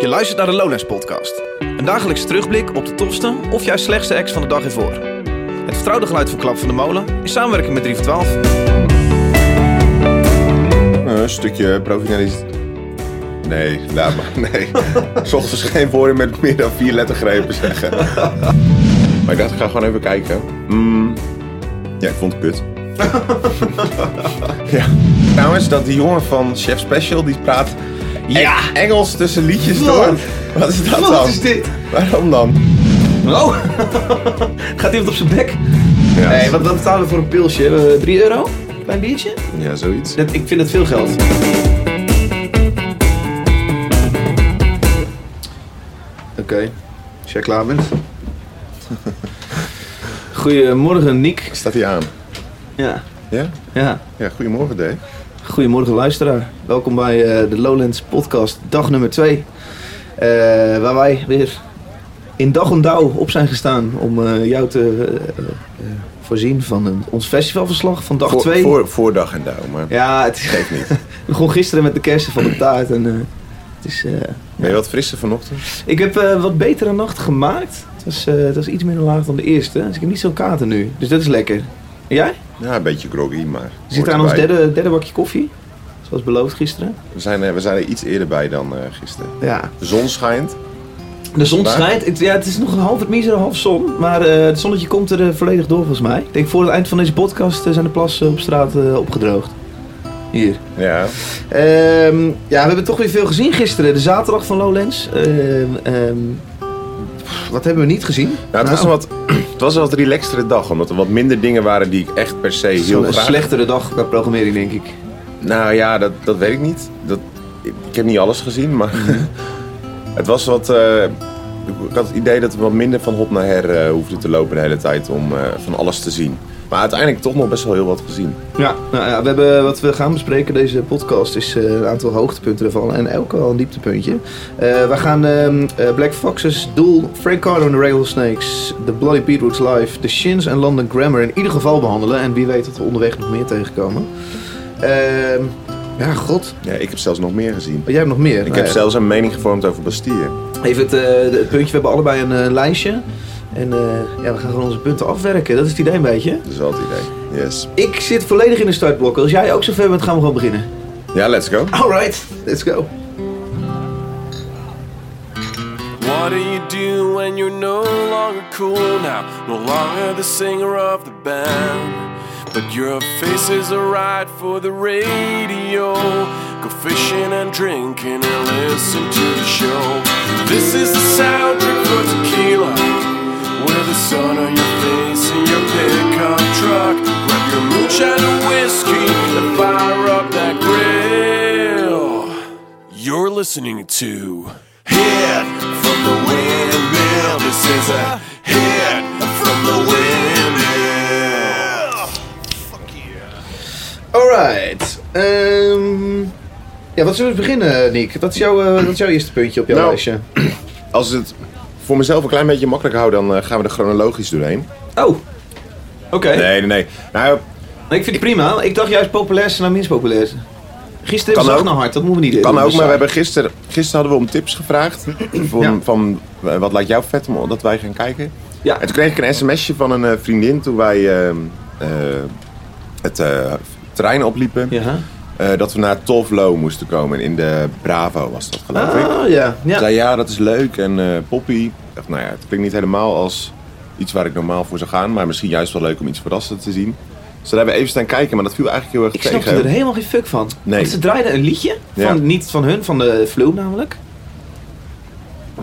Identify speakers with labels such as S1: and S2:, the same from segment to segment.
S1: Je luistert naar de Lowlands Podcast. Een dagelijkse terugblik op de tofste of juist slechtste acts van de dag ervoor. Het vertrouwde geluid van Klap van de Molen in samenwerking met 3 voor 12.
S2: Nou, een stukje professionaliteit. Nee, laat maar. Nee. Soms geen woorden met meer dan vier lettergrepen zeggen. maar ik dacht, ik ga gewoon even kijken. Mm, ja, ik vond het kut. ja. Trouwens, dat die jongen van Chef Special, die praat
S1: Ja.
S2: Eng- Engels tussen liedjes
S1: Wat?
S2: door. Wat is dat
S1: Wat
S2: dan?
S1: is dit?
S2: Waarom dan?
S1: Oh, gaat iemand op zijn bek?
S2: Ja,
S1: Nee, wat, wat betalen we voor een pilsje? 3 euro? Klein biertje?
S2: ja zoiets.
S1: Dat, ik vind het veel geld. Oké, als jij klaar bent. Goedemorgen, Niek.
S2: Staat hij aan?
S1: Ja,
S2: Ja?
S1: ja.
S2: Ja, goedemorgen, Dave.
S1: Goedemorgen, luisteraar. Welkom bij eh, de Lowlands Podcast, dag nummer 2. waar wij weer in dag en dauw op zijn gestaan om eh, jou te eh, eh, voorzien van een, ons festivalverslag van dag
S2: voor,
S1: 2.
S2: voor, voor dag en dauw, maar
S1: Ja, het
S2: geeft niet.
S1: begon gisteren met de kersen van de taart. En, eh, het is, eh,
S2: Ben je wat frisser vanochtend?
S1: ik heb eh, wat betere nacht gemaakt. Het was, eh, het was iets minder laag dan de eerste. Dus ik heb niet zo'n kater nu. Dus dat is lekker. En jij?
S2: Ja, een beetje groggy, maar...
S1: Zitten aan ons derde, derde bakje koffie. Zoals beloofd gisteren.
S2: We zijn, er- we zijn er iets eerder bij dan eh, gisteren.
S1: Ja,
S2: De zon schijnt.
S1: De zon schijnt. Het, ja, het is nog een half, het misere half zon. Maar eh, het zonnetje komt er eh, volledig door volgens mij. Ik denk voor het eind van deze podcast eh, zijn de plassen op straat eh, opgedroogd. Hier.
S2: Ja.
S1: Ehm, ja, we hebben toch weer veel gezien gisteren. De zaterdag van Lowlands. Ehm, ehm, wat hebben we niet gezien?
S2: Nou, het, was een wat, het was een wat relaxtere dag, omdat er wat minder dingen waren die ik echt per se heel graag...
S1: slechtere dag qua programmering, denk ik.
S2: Nou ja, dat, dat weet ik niet. Dat, ik, heb niet alles gezien, maar
S1: Mhm.
S2: het was wat... eh, ik had het idee dat we wat minder van hop naar her eh, hoefden te lopen de hele tijd om eh, van alles te zien. Maar uiteindelijk toch nog best wel heel wat gezien.
S1: Ja, nou ja, we hebben, wat we gaan bespreken deze podcast is eh, een aantal hoogtepunten ervan en elke wel een dieptepuntje. Eh, we gaan ehm, eh, Black Foxes, Doel, Frank Carter and the Rattlesnakes, The Bloody Beetroots Live, The Shins en London Grammar in ieder geval behandelen. En wie weet dat we onderweg nog meer tegenkomen. Ehm, ja, god.
S2: Ja, ik heb zelfs nog meer gezien.
S1: Oh, jij hebt nog meer?
S2: Ik
S1: Nou
S2: heb
S1: ja,
S2: zelfs een mening gevormd over Bastille.
S1: Even het, het puntje, we hebben allebei een lijstje. En eh, ja, we gaan gewoon onze punten afwerken. Dat is het idee een beetje.
S2: Dat is wel het idee. Yes.
S1: Ik zit volledig in de startblokken. Als jij ook zo ver bent, gaan we gewoon beginnen.
S2: Ja, let's go.
S1: Alright, let's go.
S3: What do you do when you're no longer cool now? No longer the singer of the band. But your face is alright for the radio. Go fishing and drinking and listen to the show. This is the soundtrack for tequila. With the sun on your face in your pickup truck. Grab your moonshine and whiskey and fire up that grill. You're listening to Hit from the Windmill. This is a hit from the Windmill. Fuck yeah.
S1: Alright. ehm, ja, wat zullen we beginnen, Nick? Wat is, jouw, eh, wat is jouw eerste puntje op jouw
S2: Nou,
S1: lijstje?
S2: Als het voor mezelf een klein beetje makkelijk hou, dan eh, gaan we er chronologisch doorheen.
S1: Oh. Oké.
S2: Nee, nee, nee. Nou,
S1: Ik vind die prima. Ik dacht juist populairste naar minst populairste. Gisteren
S2: Kan
S1: zag
S2: ook.
S1: naar hard, dat moeten we niet
S2: kan
S1: doen.
S2: ook,
S1: Dus,
S2: maar we hebben gisteren, gisteren hadden we om tips gevraagd. Van,
S1: Ja.
S2: van eh, wat lijkt jou vet om dat wij gaan kijken.
S1: Ja.
S2: En toen kreeg ik een sms'je van een eh, vriendin toen wij eh, eh, het terrein opliepen.
S1: Ja.
S2: Eh, dat we naar Tovlo moesten komen. In de Bravo was dat geloof ik.
S1: Ah, ja.
S2: Ik
S1: ja.
S2: zei ja, dat is leuk. En eh Poppy. Ik dacht, nou ja, het klinkt niet helemaal als iets waar ik normaal voor zou gaan. Maar misschien juist wel leuk om iets verrassends te zien. Dus daar hebben we even staan kijken. Maar dat viel eigenlijk heel erg
S1: Ik
S2: tegen.
S1: snapte er helemaal geen fuck van.
S2: Nee.
S1: Want ze draaiden een liedje, van,
S2: Ja.
S1: niet van hun, van de Flu namelijk.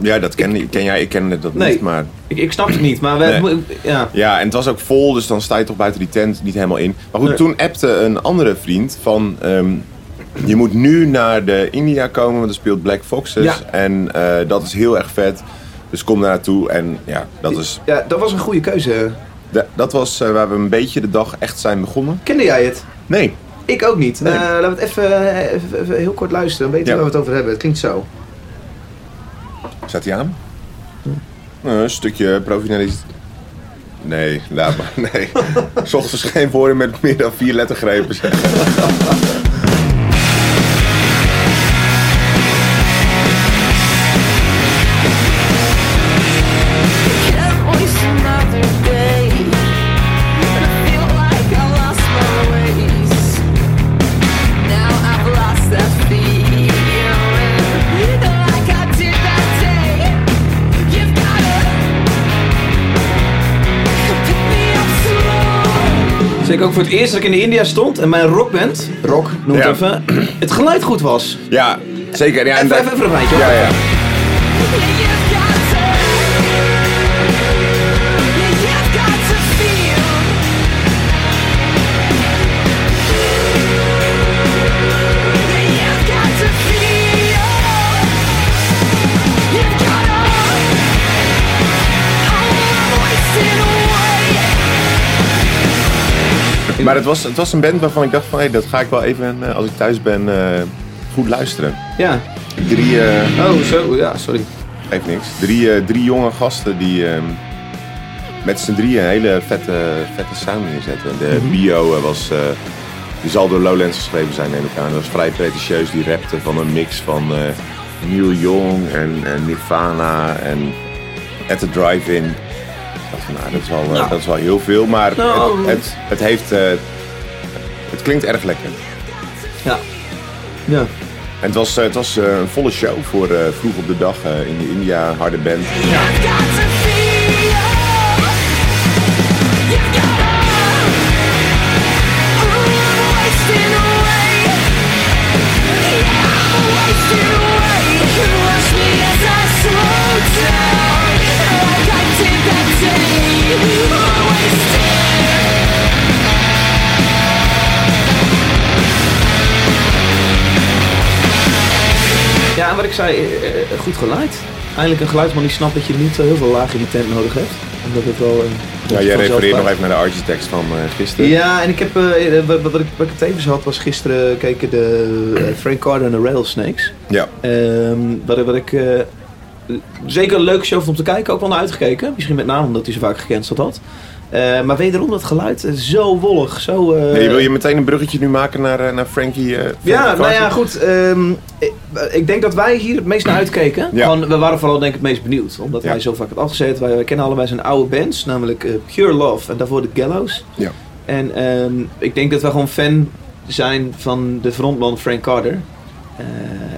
S2: Ja, dat ken, ken jij. Ik kende dat
S1: Nee.
S2: niet. Maar
S1: Ik, ik snap het niet, maar we,
S2: Nee.
S1: ja.
S2: Ja, en het was ook vol, dus dan sta je toch buiten die tent niet helemaal in. Maar goed,
S1: Nee.
S2: toen appte een andere vriend van... ehm, je moet nu naar de India komen, want er speelt Black Foxes.
S1: Ja.
S2: En eh, dat is heel erg vet. Dus kom daar naartoe. En ja, dat, is,
S1: ja, dat was een goede keuze.
S2: da- dat was eh, waar we een beetje de dag echt zijn begonnen.
S1: Kende jij het?
S2: Nee.
S1: Ik ook niet.
S2: Nee.
S1: Eh, laten we het even, even, even heel kort luisteren. Dan weten we
S2: Ja.
S1: waar we het over hebben. Het klinkt zo.
S2: Zat hij aan? Een stukje professionaliteit. Nee, laat maar. Nee. Soms geen woorden met meer dan vier lettergrepen zeggen.
S1: Ook voor het eerst dat ik in India stond en mijn rockband, rock noem het
S2: Ja.
S1: even, het geluid goed was.
S2: Ja, zeker. Ja, en
S1: Even,
S2: dat-
S1: even, even een rijtje.
S2: Ja, ja. Maar het was, het was een band waarvan ik dacht van, hé, dat ga ik wel even, eh, als ik thuis ben, eh, goed luisteren.
S1: Ja.
S2: Drie, eh,
S1: Oh, zo. Ja, sorry.
S2: Geeft niks. Drie, drie jonge gasten die ehm, met z'n drieën een hele vette, vette sound neerzetten. De bio eh, was, die zal door Lowlands geschreven zijn neem ik aan. Dat was vrij pretentieus. Die rapte van een mix van eh, Neil Young en, en Nirvana en At the Drive-In. Van, nou, dat is wel, eh,
S1: Nou.
S2: dat is wel heel veel, maar
S1: Nou.
S2: het, het, het heeft... eh, het klinkt erg lekker.
S1: Ja. Ja.
S2: En het was, eh, het was eh, een volle show voor eh, vroeg op de dag eh, in de India harde band.
S1: Ja, en wat ik zei, eh, eh, goed geluid. Eindelijk een geluidsman die snapt dat je niet zo heel veel laag in die tent nodig hebt. Omdat het wel... eh,
S2: Ja, jij refereert nog even naar de architects van eh, gisteren.
S1: Ja, en ik heb, eh, eh, wat, wat, ik, wat ik tevens had, was gisteren keken de eh, Frank Carter en de Rattlesnakes.
S2: Ja.
S1: Ehm wat, wat ik eh, zeker een leuke show vond om te kijken, ook wel naar uitgekeken. Misschien met name omdat hij zo vaak gecanceld had. Eh, maar wederom dat geluid, eh, zo wollig, zo... eh,
S2: Nee, wil je meteen een bruggetje nu maken naar, eh, naar Frankie? eh,
S1: Ja, nou ja, goed. ehm, ik, ik denk dat wij hier het meest naar uitkeken.
S2: Ja.
S1: We waren vooral denk ik het meest benieuwd. Omdat
S2: Ja.
S1: hij zo vaak had afgezet. Wij, wij kennen allebei zijn oude bands. Namelijk eh, Pure Love en daarvoor de Gallows.
S2: Ja.
S1: En ehm, ik denk dat we gewoon fan zijn van de frontman Frank Carter. Eh,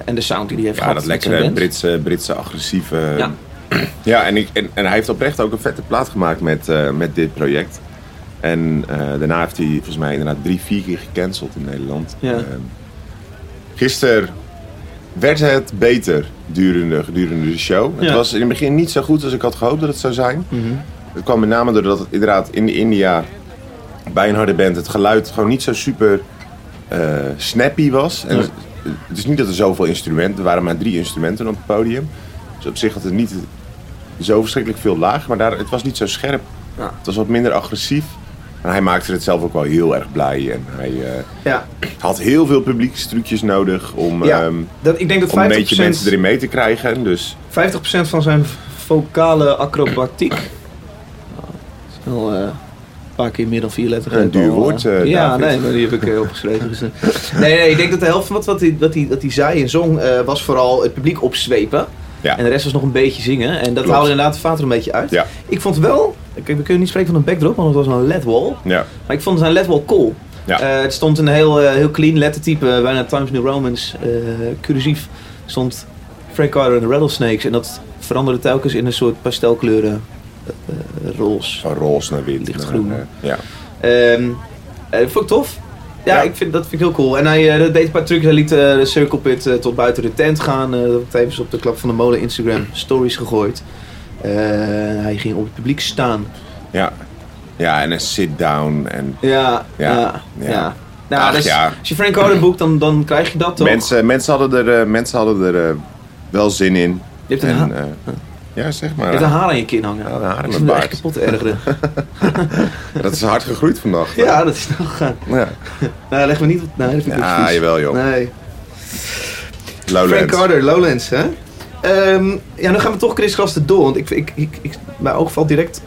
S1: en de sound die hij heeft
S2: Ja,
S1: gehad
S2: dat
S1: met zijn
S2: lekkere. Britse, Britse agressieve...
S1: Ja.
S2: Ja, en, ik, en, en hij heeft oprecht ook een vette plaat gemaakt met, eh, met dit project. En eh, daarna heeft hij volgens mij inderdaad drie, vier keer gecanceld in Nederland.
S1: Ja.
S2: Ehm, gisteren werd het beter durende, gedurende de show. Het was in het begin niet zo goed als ik had gehoopt dat het zou zijn.
S1: Mhm.
S2: Het kwam met name doordat het inderdaad in India bij een harde band het geluid gewoon niet zo super eh, snappy was. En
S1: Ja.
S2: het, het is niet dat er zoveel instrumenten, er waren maar drie instrumenten op het podium. Op zich had het niet zo verschrikkelijk veel laag, maar daar, het was niet zo scherp.
S1: Ja.
S2: Het was wat minder agressief. En hij maakte het zelf ook wel heel erg blij. En hij eh,
S1: Ja,
S2: had heel veel publiekstrucjes nodig om,
S1: Ja,
S2: ehm,
S1: dat, ik denk dat
S2: om een
S1: 50%,
S2: beetje mensen erin mee te krijgen. Dus
S1: 50% van zijn vocale acrobatiek. Dat is wel eh, een paar keer meer dan vier letters.
S2: Een duur woord, eh,
S1: ja,
S2: David.
S1: nee, maar die heb ik opgeschreven. Dus, nee, nee, ik denk dat de helft van wat, wat, hij, wat, hij, hij zei en zong eh, was vooral het publiek opzwepen.
S2: Ja,
S1: En de rest was nog een beetje zingen. En dat
S2: Klopt.
S1: haalde inderdaad de vader een beetje uit.
S2: Ja.
S1: Ik vond wel, kijk, we kunnen niet spreken van een backdrop, want het was een LED-wall.
S2: ja,
S1: Maar ik vond zijn LED-wall cool.
S2: Ja.
S1: Eh, het stond een heel, eh, heel clean lettertype, eh, bijna Times New Romans, cursief. stond Frank Carter en de Rattlesnakes. En dat veranderde telkens in een soort pastelkleuren roze.
S2: van roze naar wit.
S1: Lichtgroen.
S2: ja.
S1: Ehm eh, vond ik tof. Ja. Ik vind, dat vind ik heel cool. En hij eh, deed een paar trucs. Hij liet eh, de Circle Pit eh, tot buiten de tent gaan. Dat heb ik op de Klap van de Molen Instagram stories gegooid. Hij ging op het publiek staan.
S2: Ja. ja, en een sit-down. En
S1: Ja, ja,
S2: Ja.
S1: Nou,
S2: Ach,
S1: dus
S2: ja.
S1: Als je Frank Carter boekt, dan, dan krijg je dat toch?
S2: mensen, mensen hadden er, mensen hadden er wel zin in.
S1: je hebt een,
S2: En, ja, zeg maar.
S1: hebt een haar aan je kin hangen.
S2: Ja, een haar in mijn baard.
S1: echt kapot te ergeren.
S2: Dat is hard gegroeid vandaag.
S1: ja, dat is nog gaan.
S2: ja.
S1: Nou, leg me niet op. Nee, dat vind ik
S2: Ja, jawel, joh.
S1: Nee.
S2: Lowlands.
S1: Frank Carter, Lowlands, hè? Ehm, ja, dan gaan we toch Chris Gasten door. Want ik, ik, ik, ik, mijn oog valt direct...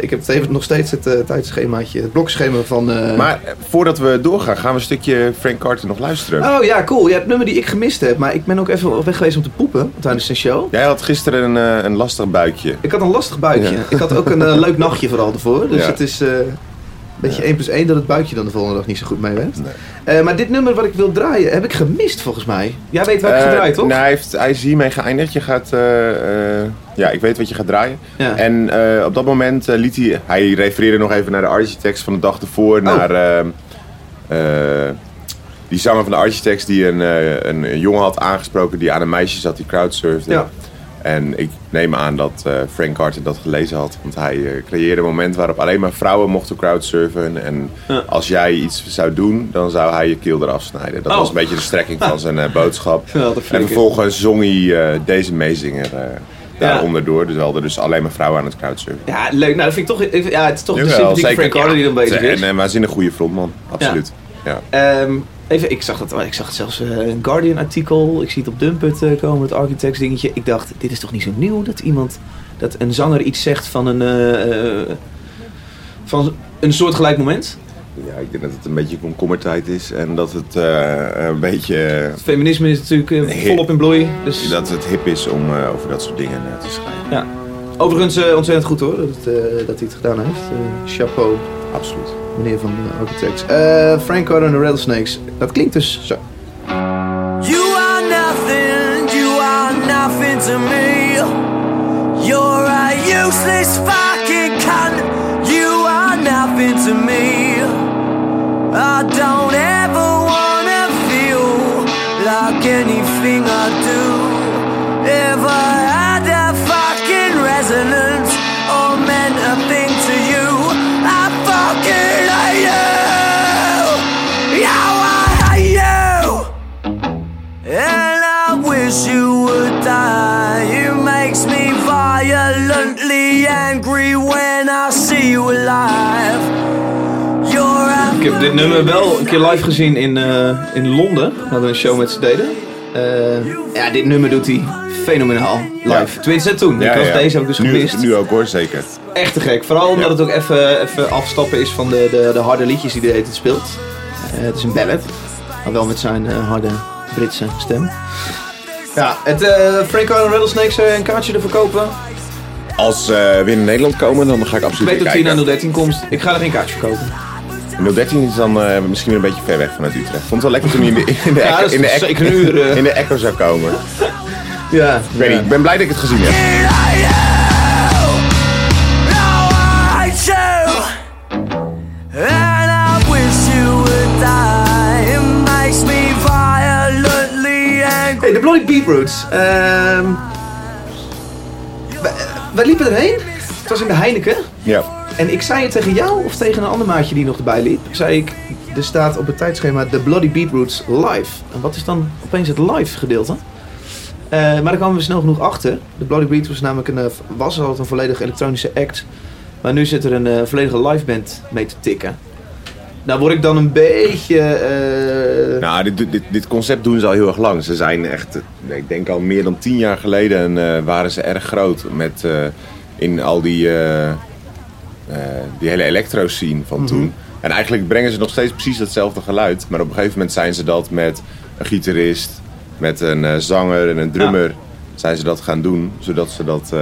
S1: Ik heb even nog steeds het eh, tijdschemaatje, het blokschema van... eh,
S2: Maar eh, voordat we doorgaan, gaan we een stukje Frank Carter nog luisteren.
S1: Oh ja, cool. Ja, het nummer die ik gemist heb. Maar ik ben ook even weg geweest om te poepen tijdens een show.
S2: Jij had gisteren een, een lastig buikje.
S1: Ik had een lastig buikje.
S2: Ja.
S1: Ik had ook een leuk nachtje vooral ervoor. Dus
S2: Ja.
S1: het is... eh, Beetje 1 plus 1 dat het buikje dan de volgende dag niet zo goed meewerkt.
S2: Nee.
S1: Maar dit nummer wat ik wil draaien, heb ik gemist volgens mij. Jij weet welke
S2: Eh,
S1: gedraaid, toch?
S2: Nee, hij, heeft, hij is hiermee geëindigd. Je gaat, ja, ik weet wat je gaat draaien.
S1: Ja.
S2: En eh, op dat moment eh, liet hij, hij refereerde nog even naar de Architects van de dag ervoor.
S1: Oh.
S2: Naar eh, die zanger van de Architects die een, eh, een jongen had aangesproken die aan een meisje zat die crowdsurfde.
S1: Ja.
S2: En ik neem aan dat Frank Carter dat gelezen had. Want hij creëerde een moment waarop alleen maar vrouwen mochten crowdsurfen. En
S1: Ja.
S2: als jij iets zou doen, dan zou hij je keel eraf snijden. Dat
S1: Oh.
S2: was een beetje de strekking van zijn boodschap. En vervolgens zong hij deze meezinger daaronder door. Dus we hadden dus alleen maar vrouwen aan het crowdsurfen.
S1: Ja, leuk. Nou, dat vind ik toch... Ja, het is toch de
S2: Jawel,
S1: sympathieke Frank Carter die dan bezig
S2: En
S1: is.
S2: een waanzinnig goede frontman, absoluut. Ja.
S1: Ehm, even, ik zag, dat, ik zag het zelfs eh, een Guardian artikel. Ik zie het op Dumpet eh, komen, het Architects dingetje. Ik dacht, dit is toch niet zo nieuw dat iemand, dat een zanger iets zegt van een, eh, eh, van een soortgelijk moment.
S2: Ja, ik denk dat het een beetje komkommertijd is. En dat het eh, een beetje...
S1: Het feminisme is natuurlijk eh, volop in bloei. Dus,
S2: dat het hip is om eh, over dat soort dingen eh, te schrijven.
S1: ja. Overigens eh, ontzettend goed hoor, dat, het, eh, dat hij het gedaan heeft. Eh, chapeau,
S2: Absoluut.
S1: meneer van de Architects. Eh, Frank Carter en de Rattlesnakes. Dat klinkt dus zo.
S4: You are nothing, you are nothing to me. You're a useless fucking cunt. You are nothing to me. I don't ever wanna feel like anything I do. Ever had
S1: dit nummer wel een keer live gezien in, eh, in Londen. We hadden een show met z'n deden. Eh, ja, dit nummer doet hij fenomenaal live.
S2: Ja.
S1: Tenminste, toen. ik was deze heb ik dus
S2: nu,
S1: gemist.
S2: Nu ook hoor, zeker.
S1: Echt te gek. Vooral omdat
S2: Ja.
S1: het ook even, even afstappen is van de, de, de harde liedjes die hij het speelt. Eh, het is een ballad. Maar wel met zijn harde Britse stem. Ja, het uh, Frank Carter Rattlesnakes een kaartje ervoor kopen.
S2: Als we in Nederland komen, dan ga ik
S1: Ik
S2: absoluut
S1: weet dat hij naar
S2: kijken.
S1: 013 komt. Ik ga er geen kaartje voor kopen.
S2: 013 is dan eh, misschien weer een beetje ver weg vanuit Utrecht. Vond het wel lekker toen hij in de, in de,
S1: Ja,
S2: echo-
S1: dat is
S2: in de, echo-
S1: zeker een uur, eh.
S2: in de echo zou komen.
S1: Ja,
S2: Ik weet niet, ik ben blij dat ik het gezien heb.
S1: Hey, de Bloody Beetroots. Ehm wij, wij liepen erheen. Het was in de Heineken.
S2: Ja.
S1: En ik zei het tegen jou of tegen een ander maatje die nog erbij liep. Zei ik, er staat op het tijdschema The Bloody Beetroots live. En wat is dan opeens het live gedeelte? Eh, maar daar kwamen we snel genoeg achter. De Bloody Beetroots namelijk een, eh, was altijd een volledig elektronische act. Maar nu zit er een eh, volledige live band mee te tikken. Nou word ik dan een beetje...
S2: Nou, dit, dit, dit concept doen ze al heel erg lang. Ze zijn echt, ik denk al meer dan tien jaar geleden eh, waren ze erg groot. Met in al die, die hele electro-scene van toen. En eigenlijk brengen ze nog steeds precies hetzelfde geluid. Maar op een gegeven moment zijn ze dat met een gitarist, met een eh, zanger en een drummer. Zijn ze dat gaan doen, zodat ze, dat, eh,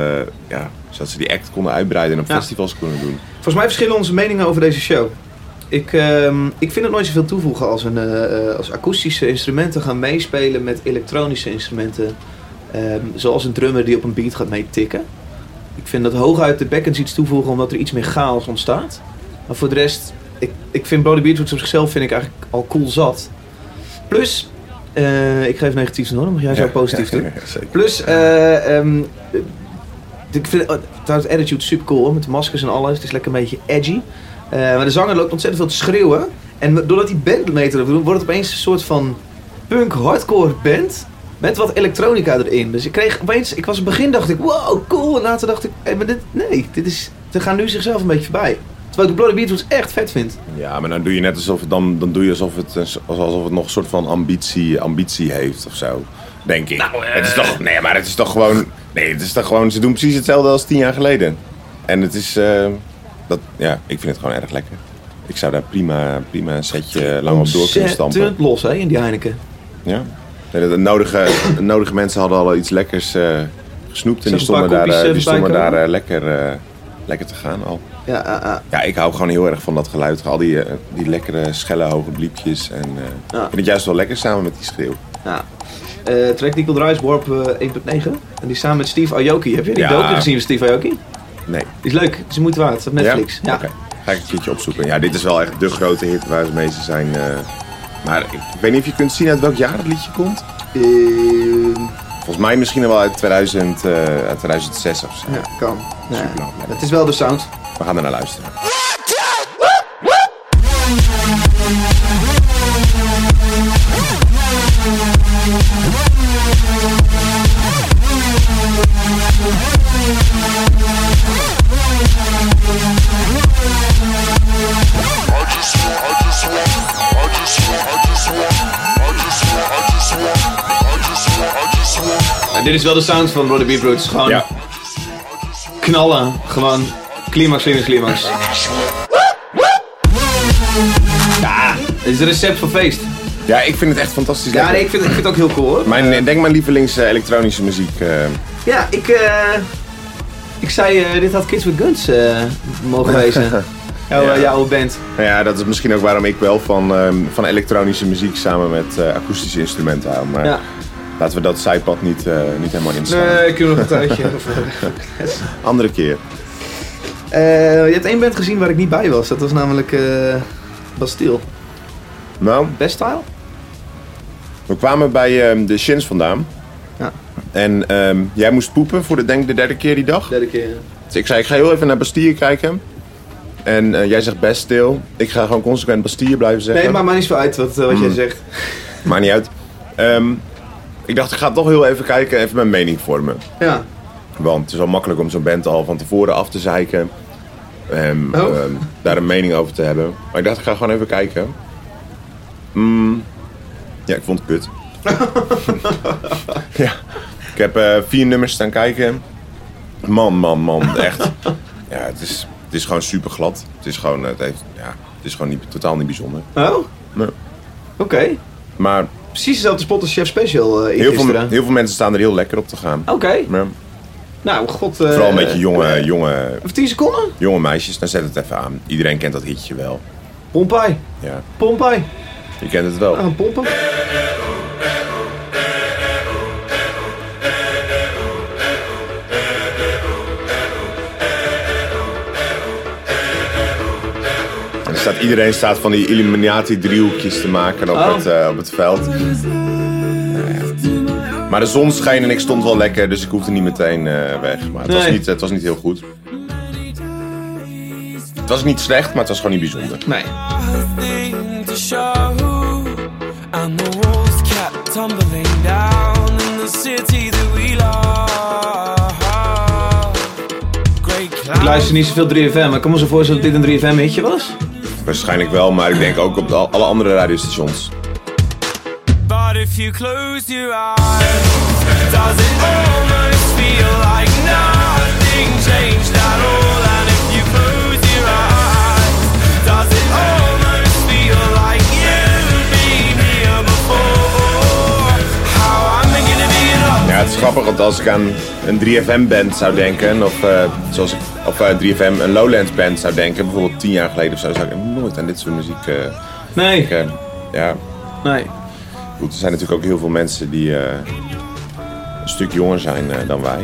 S2: ja, zodat ze die act konden uitbreiden en op
S1: Ja.
S2: festivals konden doen.
S1: Volgens mij verschillen onze meningen over deze show. Ik, ehm, ik vind het nooit zoveel toevoegen als, een, eh, eh, als akoestische instrumenten gaan meespelen met elektronische instrumenten. Ehm, zoals een drummer die op een beat gaat meetikken. Ik vind dat hooguit de backends iets toevoegen omdat er iets meer chaos ontstaat. Maar voor de rest, ik, ik vind Bloody Beetroots op zichzelf vind ik eigenlijk al cool zat. Plus, eh, ik geef negatief hoor, mag jij zo positief doen. Plus, eh, ik vind uh, trouwens Attitude super cool hoor, met de maskers en alles. Het is lekker een beetje edgy. Maar de zanger loopt ontzettend veel te schreeuwen. En doordat die band mee te doen, wordt het opeens een soort van punk hardcore band. Met wat elektronica erin. Dus ik kreeg opeens, ik was in het begin dacht ik, wow, cool. En later dacht ik, hey, maar dit, nee, dit is, ze gaan nu zichzelf een beetje voorbij. Terwijl ik de Bloody Beatles echt vet vind.
S2: Ja, maar dan doe je net alsof het, dan, dan doe je alsof het, alsof het nog een soort van ambitie, ambitie heeft of zo. Denk ik. het is toch, nee, maar het is toch gewoon. Nee, het is toch gewoon. Ze doen precies hetzelfde als tien jaar geleden. En het is. eh, dat, ja, ik vind het gewoon erg lekker. Ik zou daar prima, prima een setje lang op door kunnen stampen.
S1: Ontzettend los hè, in die Heineken.
S2: Ja. Nee, de, nodige, de nodige mensen hadden al iets lekkers eh, gesnoept. En die stonden daar, eh,
S1: eh,
S2: die stonden
S1: voorbij
S2: daar eh, lekker, eh, lekker te gaan al.
S1: Ja.
S2: Ja, ik hou gewoon heel erg van dat geluid. Al die, eh, die lekkere, schelle, hoge bliepjes. En eh,
S1: Ja.
S2: ik vind het juist wel lekker samen met die schreeuw.
S1: ja. Eh, track draaien is Warp eh, 1.9. En die samen met Steve Aoki. Heb je die
S2: Ja.
S1: docu gezien van Steve Aoki?
S2: Nee.
S1: Die is leuk. Die is moeite waard. Op Netflix. Ja.
S2: Oké. Ga ik een keertje opzoeken. Ja, dit is wel echt de grote hit waar ze mee zijn. Maar ik weet niet of je kunt zien uit welk jaar het liedje komt.
S1: Ehm,
S2: Volgens mij misschien wel uit, 2000, eh, uit 2006 of zo.
S1: ja, kan. Ja. Het is wel de sound.
S2: We gaan er naar luisteren.
S1: Dit is wel de sound van Brother Beef Roots. Gewoon
S2: Ja.
S1: knallen. Gewoon climax, climax, climax. Ja, dit is het recept voor feest.
S2: ja, ik vind het echt fantastisch
S1: Ja, nee, ik, vind, ik vind het ook heel cool hoor.
S2: Mijn, ik denk mijn lievelings eh, elektronische muziek. eh,
S1: Ja, ik, eh, ik zei, eh, dit had Kids with Guns eh, mogen wezen. Jouw,
S2: Ja.
S1: eh, jouw band.
S2: ja, dat is misschien ook waarom ik wel van, ehm, van elektronische muziek samen met eh, akoestische instrumenten hou. Maar
S1: Ja.
S2: Laten we dat zijpad niet, eh, niet helemaal inslaan.
S1: Nee, ik heb nog een tijdje.
S2: Andere keer.
S1: Eh, je hebt één band gezien waar ik niet bij was. Dat was namelijk eh Bastille.
S2: Nou,
S1: Best Style?
S2: we kwamen bij ehm, de Shins vandaan.
S1: Ja.
S2: En ehm, jij moest poepen voor de, denk de derde keer die dag.
S1: Derde keer.
S2: Dus ik zei, ik ga heel even naar Bastille kijken. En jij zegt best stil. Ik ga gewoon consequent Bastille blijven zeggen.
S1: Nee, maakt maar niet zo uit wat, wat jij zegt.
S2: Maakt niet uit. Ehm, ik dacht, ik ga toch heel even kijken, even mijn mening vormen.
S1: Ja.
S2: Want het is wel makkelijk om zo'n band al van tevoren af te zeiken. En
S1: Oh.
S2: ehm, daar een mening over te hebben. Maar ik dacht, ik ga gewoon even kijken. Mm, ja, ik vond het kut. ja. Ik heb eh, vier nummers staan kijken. Man, man, man. Echt. Ja, het is, het is gewoon super glad. Het is gewoon, het heeft, ja, het is gewoon niet, totaal niet bijzonder.
S1: Oh?
S2: Nee.
S1: Oké.
S2: Maar
S1: Precies dezelfde spot als Chef Special eh
S2: heel veel, heel veel mensen staan er heel lekker op te gaan.
S1: Oké.
S2: Maar
S1: Nou, god. eh,
S2: vooral een beetje jonge, jonge,
S1: Even 10 seconden.
S2: jonge meisjes. Dan zet het even aan. Iedereen kent dat hitje wel.
S1: Pompai.
S2: Ja,
S1: Pompai.
S2: je kent het wel.
S1: Aan pompen.
S2: Staat, iedereen staat van die Illuminati driehoekjes te maken op,
S1: Oh.
S2: het, eh, op het veld. Nou ja. Maar de zon scheen en ik stond wel lekker, dus ik hoefde niet meteen eh, weg. Maar het, was niet, het was niet heel goed. Het was niet slecht, maar het was gewoon niet bijzonder.
S1: Nee. Ik luister niet zoveel 3FM, maar ik kan me zo voorstellen dat dit een 3FM hitje was.
S2: Waarschijnlijk wel, maar ik denk ook op de- alle andere radiostations.
S3: But if you close your eyes, does it almost feel like nothing changed at all? And if you close your eyes, does it almost feel like you've been here before? How I'm gonna be enough.
S2: Ja, het is grappig, want als ik aan een 3FM-band zou denken, of, eh, zoals ik, of eh, 3FM, een Lowlands-band zou denken, bijvoorbeeld tien jaar geleden of zo, zou ik nooit aan dit soort muziek eh,
S1: Nee.
S2: denken. Ja,
S1: Nee.
S2: goed, er zijn natuurlijk ook heel veel mensen die eh, een stuk jonger zijn eh, dan wij.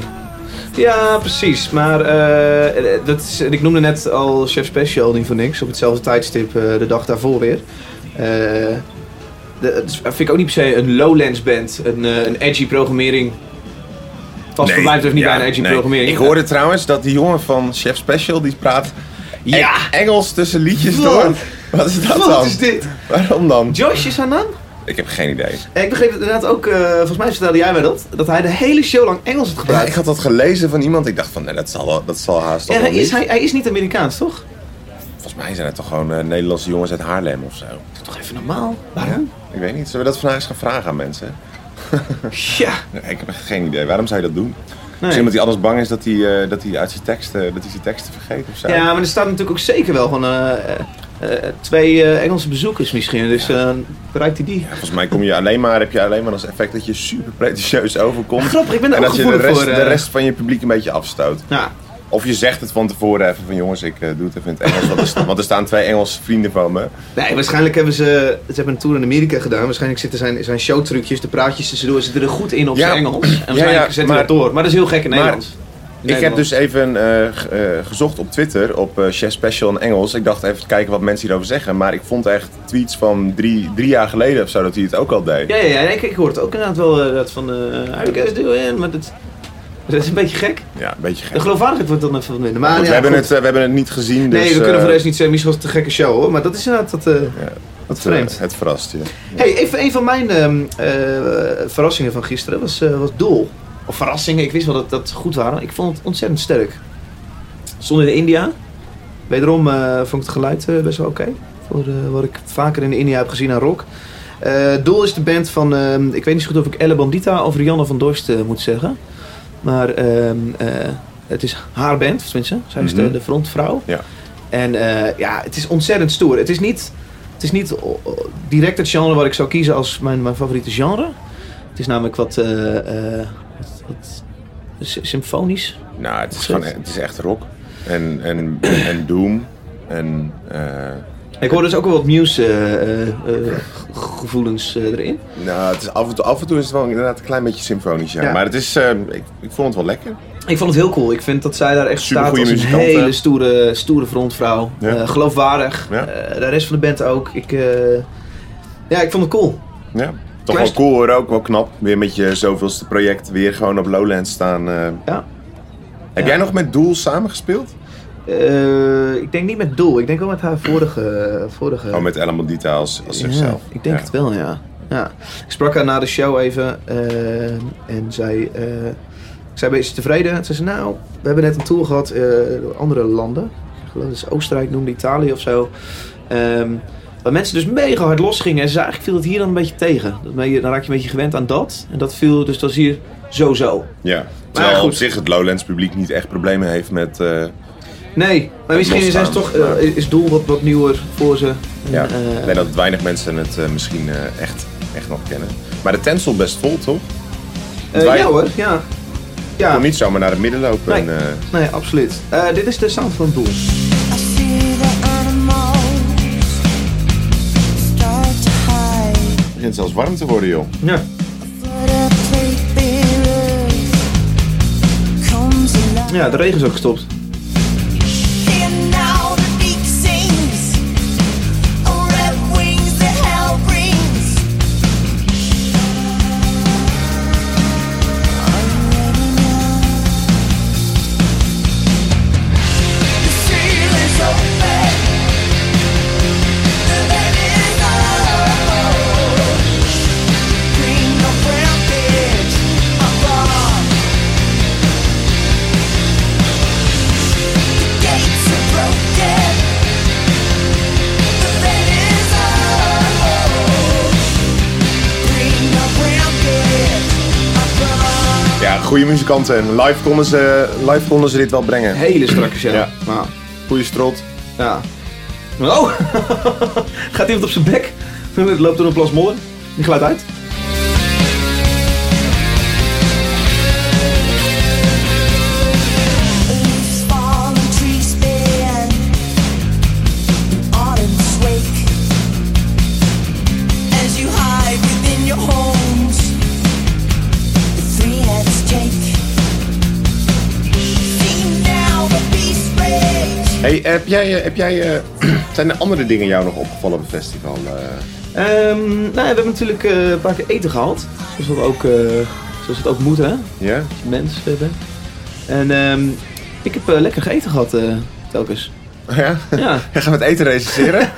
S1: Ja, precies. Maar eh, dat is, ik noemde net al Chef Special niet voor niks. Op hetzelfde tijdstip eh, de dag daarvoor weer. Eh, dat vind ik ook niet per se een Lowlands band. Een, eh, een edgy programmering. Voor mij betreft niet
S2: ja,
S1: bij een
S2: nee.
S1: programmering.
S2: Ik hoorde trouwens dat die jongen van Chef Special, die praat
S1: Ja.
S2: Eng- Engels tussen liedjes
S1: Wat?
S2: door. Wat is dat
S1: Wat
S2: dan?
S1: is dit?
S2: Waarom dan?
S1: Josh is haar naam?
S2: Ik heb geen idee.
S1: Ja, ik begreep het inderdaad ook, eh, volgens mij vertelde jij mij dat, dat hij de hele show lang Engels
S2: Ja,
S1: gebruikt.
S2: ik had dat gelezen van iemand. Ik dacht van, nee, dat zal, dat zal haast wel
S1: hij is,
S2: niet.
S1: hij, hij is niet Amerikaans, toch?
S2: Volgens mij zijn het toch gewoon eh, Nederlandse jongens uit Haarlem of zo.
S1: Toch even normaal. Waarom?
S2: Ik weet niet. Zullen we dat vandaag eens gaan vragen aan mensen?
S1: Ja.
S2: Ik heb echt geen idee. Waarom zou je dat doen?
S1: Nee.
S2: Misschien omdat hij anders bang is dat hij, eh, dat hij uit zijn teksten, dat hij zijn teksten vergeet of zo.
S1: Ja, maar er staat natuurlijk ook zeker wel van eh, eh, eh, twee eh, Engelse bezoekers misschien. Dus eh, bereikt hij die.
S2: Ja, Volgens mij kom je alleen maar, heb je alleen maar als effect dat je super pretentieus overkomt.
S1: Grappig, ik ben
S2: en
S1: ook
S2: dat je de rest,
S1: voor.
S2: de
S1: eh.
S2: rest van je publiek een beetje afstoot.
S1: Ja,
S2: Of je zegt het van tevoren even van jongens, ik eh, doe het even in het Engels. Want er, want er staan twee Engelse vrienden van me.
S1: Nee, waarschijnlijk hebben ze, ze hebben een tour in Amerika gedaan. Waarschijnlijk zitten zijn, zijn showtrucjes, de praatjes tussendoor, zitten er goed in op
S2: Ja.
S1: zijn Engels. En waarschijnlijk
S2: ja,
S1: zetten
S2: maar-
S1: dat door. Maar dat is heel gek in. In
S2: Ik heb
S1: Nederland.
S2: dus even eh, eh, gezocht op Twitter, op Chef Special in Engels. Ik dacht even te kijken wat mensen hierover zeggen. Maar ik vond echt tweets van drie, drie jaar geleden of zo dat hij het ook al deed.
S1: Ja, ja, ja ik, ik hoor het ook inderdaad wel dat van... eh how you guys doing? Maar dat, dat is een beetje gek.
S2: Ja, een beetje gek.
S1: De geloofwaardigheid wordt dan even wat minder. Maar,
S2: Goed,
S1: ja,
S2: we, hebben
S1: goed.
S2: het, eh, we hebben het niet gezien. Dus,
S1: nee, we kunnen
S2: eh,
S1: voor de rest niet zeggen, misschien was het een gekke show hoor. Maar dat is inderdaad wat, eh,
S2: ja,
S1: wat
S2: het,
S1: vreemd.
S2: eh, het verrast je.
S1: Hey, even een van mijn ehm, eh, verrassingen van gisteren was, was Doel. Of verrassingen, ik wist wel dat dat goed waren. Ik vond het ontzettend sterk. Stond in India. Wederom vond ik het geluid best wel oké. Voor wat ik vaker in India heb gezien aan rock. Doel is de band van, ehm, ik weet niet zo goed of ik Elle Bandita of Rianne van Dorst moet zeggen. Maar ehm, eh, het is haar band, of tenminste. Zij is de,
S2: Mhm.
S1: de frontvrouw.
S2: Ja.
S1: En eh, ja, het is ontzettend stoer. Het is niet, het is niet oh, direct het genre wat ik zou kiezen als mijn, mijn favoriete genre. Het is namelijk wat, eh, eh, wat, wat sy- symfonisch.
S2: Nou, het is, gewoon, het is echt rock. En, en, en Doom. En eh,
S1: Ik hoor dus ook wel wat Muse eh, eh, eh, erin.
S2: nou, het is af, en toe, af en toe is het wel inderdaad een klein beetje symfonisch. Ja. Maar het is, ik, ik vond het wel lekker.
S1: Ik vond het heel cool. Ik vind dat zij daar echt staat als een hele stoere, stoere frontvrouw.
S2: Ja.
S1: Geloofwaardig.
S2: Ja.
S1: De rest van de band ook. Ik, ja, ik vond het cool.
S2: Ja. Toch wel cool hoor, ook wel knap. Weer met je zoveelste project weer gewoon op Lowlands staan.
S1: Ja.
S2: Heb jij nog met Doel samengespeeld?
S1: Eh, ik denk niet met Doel. Ik denk wel met haar vorige... vorige
S2: Oh, met Ella Bandita als, als zichzelf.
S1: Ja, ik denk
S2: Ja.
S1: het wel, ja. ja. Ik sprak haar na de show even eh, en zij, eh ik zei, ben je tevreden? Toen zei ze, nou, we hebben net een tour gehad eh, door andere landen. Ik geloof dat is Oostenrijk, noemde Italië of zo. Ehm, waar mensen dus mega hard losgingen. En ze zei, eigenlijk viel het hier dan een beetje tegen. Dat ben je, dan raak je een beetje gewend aan dat. En dat viel dus is hier zo-zo.
S2: Ja. Terwijl
S1: goed.
S2: op zich het Lowlands publiek niet echt problemen heeft met... eh,
S1: Nee, maar misschien zijn ze
S2: losstaan,
S1: toch, eh, is doel wat, wat nieuwer voor ze.
S2: Ja.
S1: eh,
S2: ik denk dat weinig mensen het eh, misschien eh, echt, echt nog kennen. Maar de tent stond best vol, toch?
S1: eh,
S2: wij-
S1: ja hoor, ja. Ja,
S2: kon niet zomaar naar het midden lopen.
S1: Nee.
S2: En, eh,
S1: nee, absoluut. Eh, dit is de sound van Doel.
S2: Het begint zelfs warm te worden, joh.
S1: Ja. Ja, de regen is ook gestopt.
S2: Goede muzikanten. En live konden ze, live konden ze dit wel brengen.
S1: Hele strakke show.
S2: Ja. Goeie strot.
S1: ja. Oh! Gaat iemand op zijn bek? Loopt er een plas modder. Die glijdt uit.
S2: Heb jij, eh, heb jij eh, zijn er andere dingen jou nog opgevallen op het festival?
S1: Ehm, nou, ja, we hebben natuurlijk een paar keer eten gehad. Zoals, we ook, zoals het ook moet, hè? Als
S2: ja?
S1: je mens eh, bent. En ehm, ik heb lekker gegeten gehad, eh, telkens.
S2: Ja?
S1: Ja,
S2: Jij gaat met eten recenseren?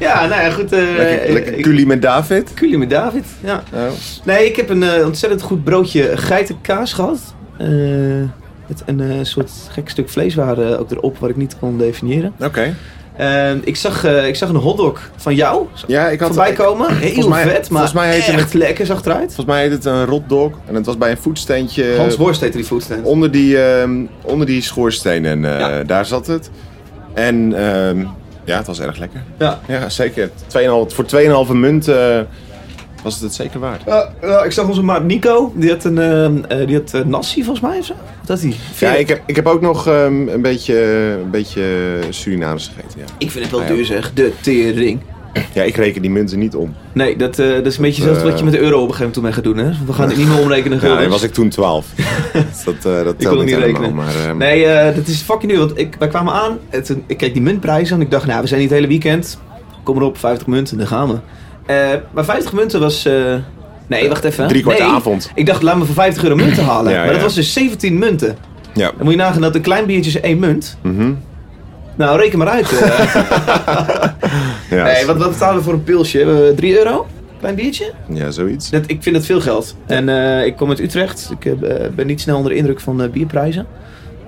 S1: ja nou ja, goed.
S2: lekker lekker culie met David?
S1: Culie met David, ja.
S2: Oh.
S1: Nee, ik heb een ontzettend goed broodje geitenkaas gehad. Eh, met een eh, soort gek stuk vleeswaren ook erop, wat ik niet kon definiëren.
S2: Oké.
S1: En ik, zag, eh, ik zag een hotdog van jou
S2: Ja, ik had
S1: voorbij komen. Heel
S2: volgens mij-
S1: vet, maar
S2: volgens mij heette
S1: echt
S2: het-
S1: lekker zag eruit.
S2: Volgens mij heet het een rotdog. En het was bij een voetsteentje.
S1: Hans Worst heette die foodstand.
S2: onder die, ehm, onder die schoorsteen. En eh,
S1: Ja.
S2: daar zat het. En ehm, ja, het was erg lekker.
S1: Ja.
S2: Ja, zeker. 2,5 voor 2,5 munt eh, was het het zeker waard.
S1: Ik zag onze maat Nico, die had een eh, eh, die had, eh, nasi volgens mij of zo. Wat had hij?
S2: Ja, ik heb, ik heb ook nog ehm, een, beetje, een beetje Surinaams gegeten. Ja.
S1: ik vind het wel
S2: ja.
S1: duur zeg, de tering.
S2: ja, ik reken die munten niet om.
S1: Nee, dat, eh, dat is een beetje hetzelfde wat je met de euro op een gegeven moment bent gaan doen. Hè? We gaan het niet meer omrekenen.
S2: Ja, dan was ik toen 12. Dus dat, eh dat
S1: Ik kon het niet
S2: helemaal,
S1: rekenen.
S2: Maar, ehm,
S1: Nee, eh, dat is fucking duur. Want ik, wij kwamen aan, en toen, ik keek die muntprijzen en ik dacht, nou, we zijn niet het hele weekend. Kom erop, 50 munten, daar gaan we. Eh, maar 50 munten was... eh, nee, wacht even.
S2: Drie kwart
S1: nee,
S2: avond.
S1: Ik dacht, laat me voor 50 euro munten halen.
S2: Ja,
S1: maar dat
S2: ja.
S1: was dus 17 munten.
S2: Ja.
S1: Dan moet je nagaan dat een klein biertje is één munt.
S2: Mhm.
S1: Nou, reken maar uit. eh.
S2: ja,
S1: nee, wat, wat betalen we voor een pilsje? Eh, 3 euro? Klein biertje?
S2: ja, zoiets.
S1: Dat, ik vind dat veel geld. En ik kom uit Utrecht. Ik ben niet snel onder de indruk van bierprijzen.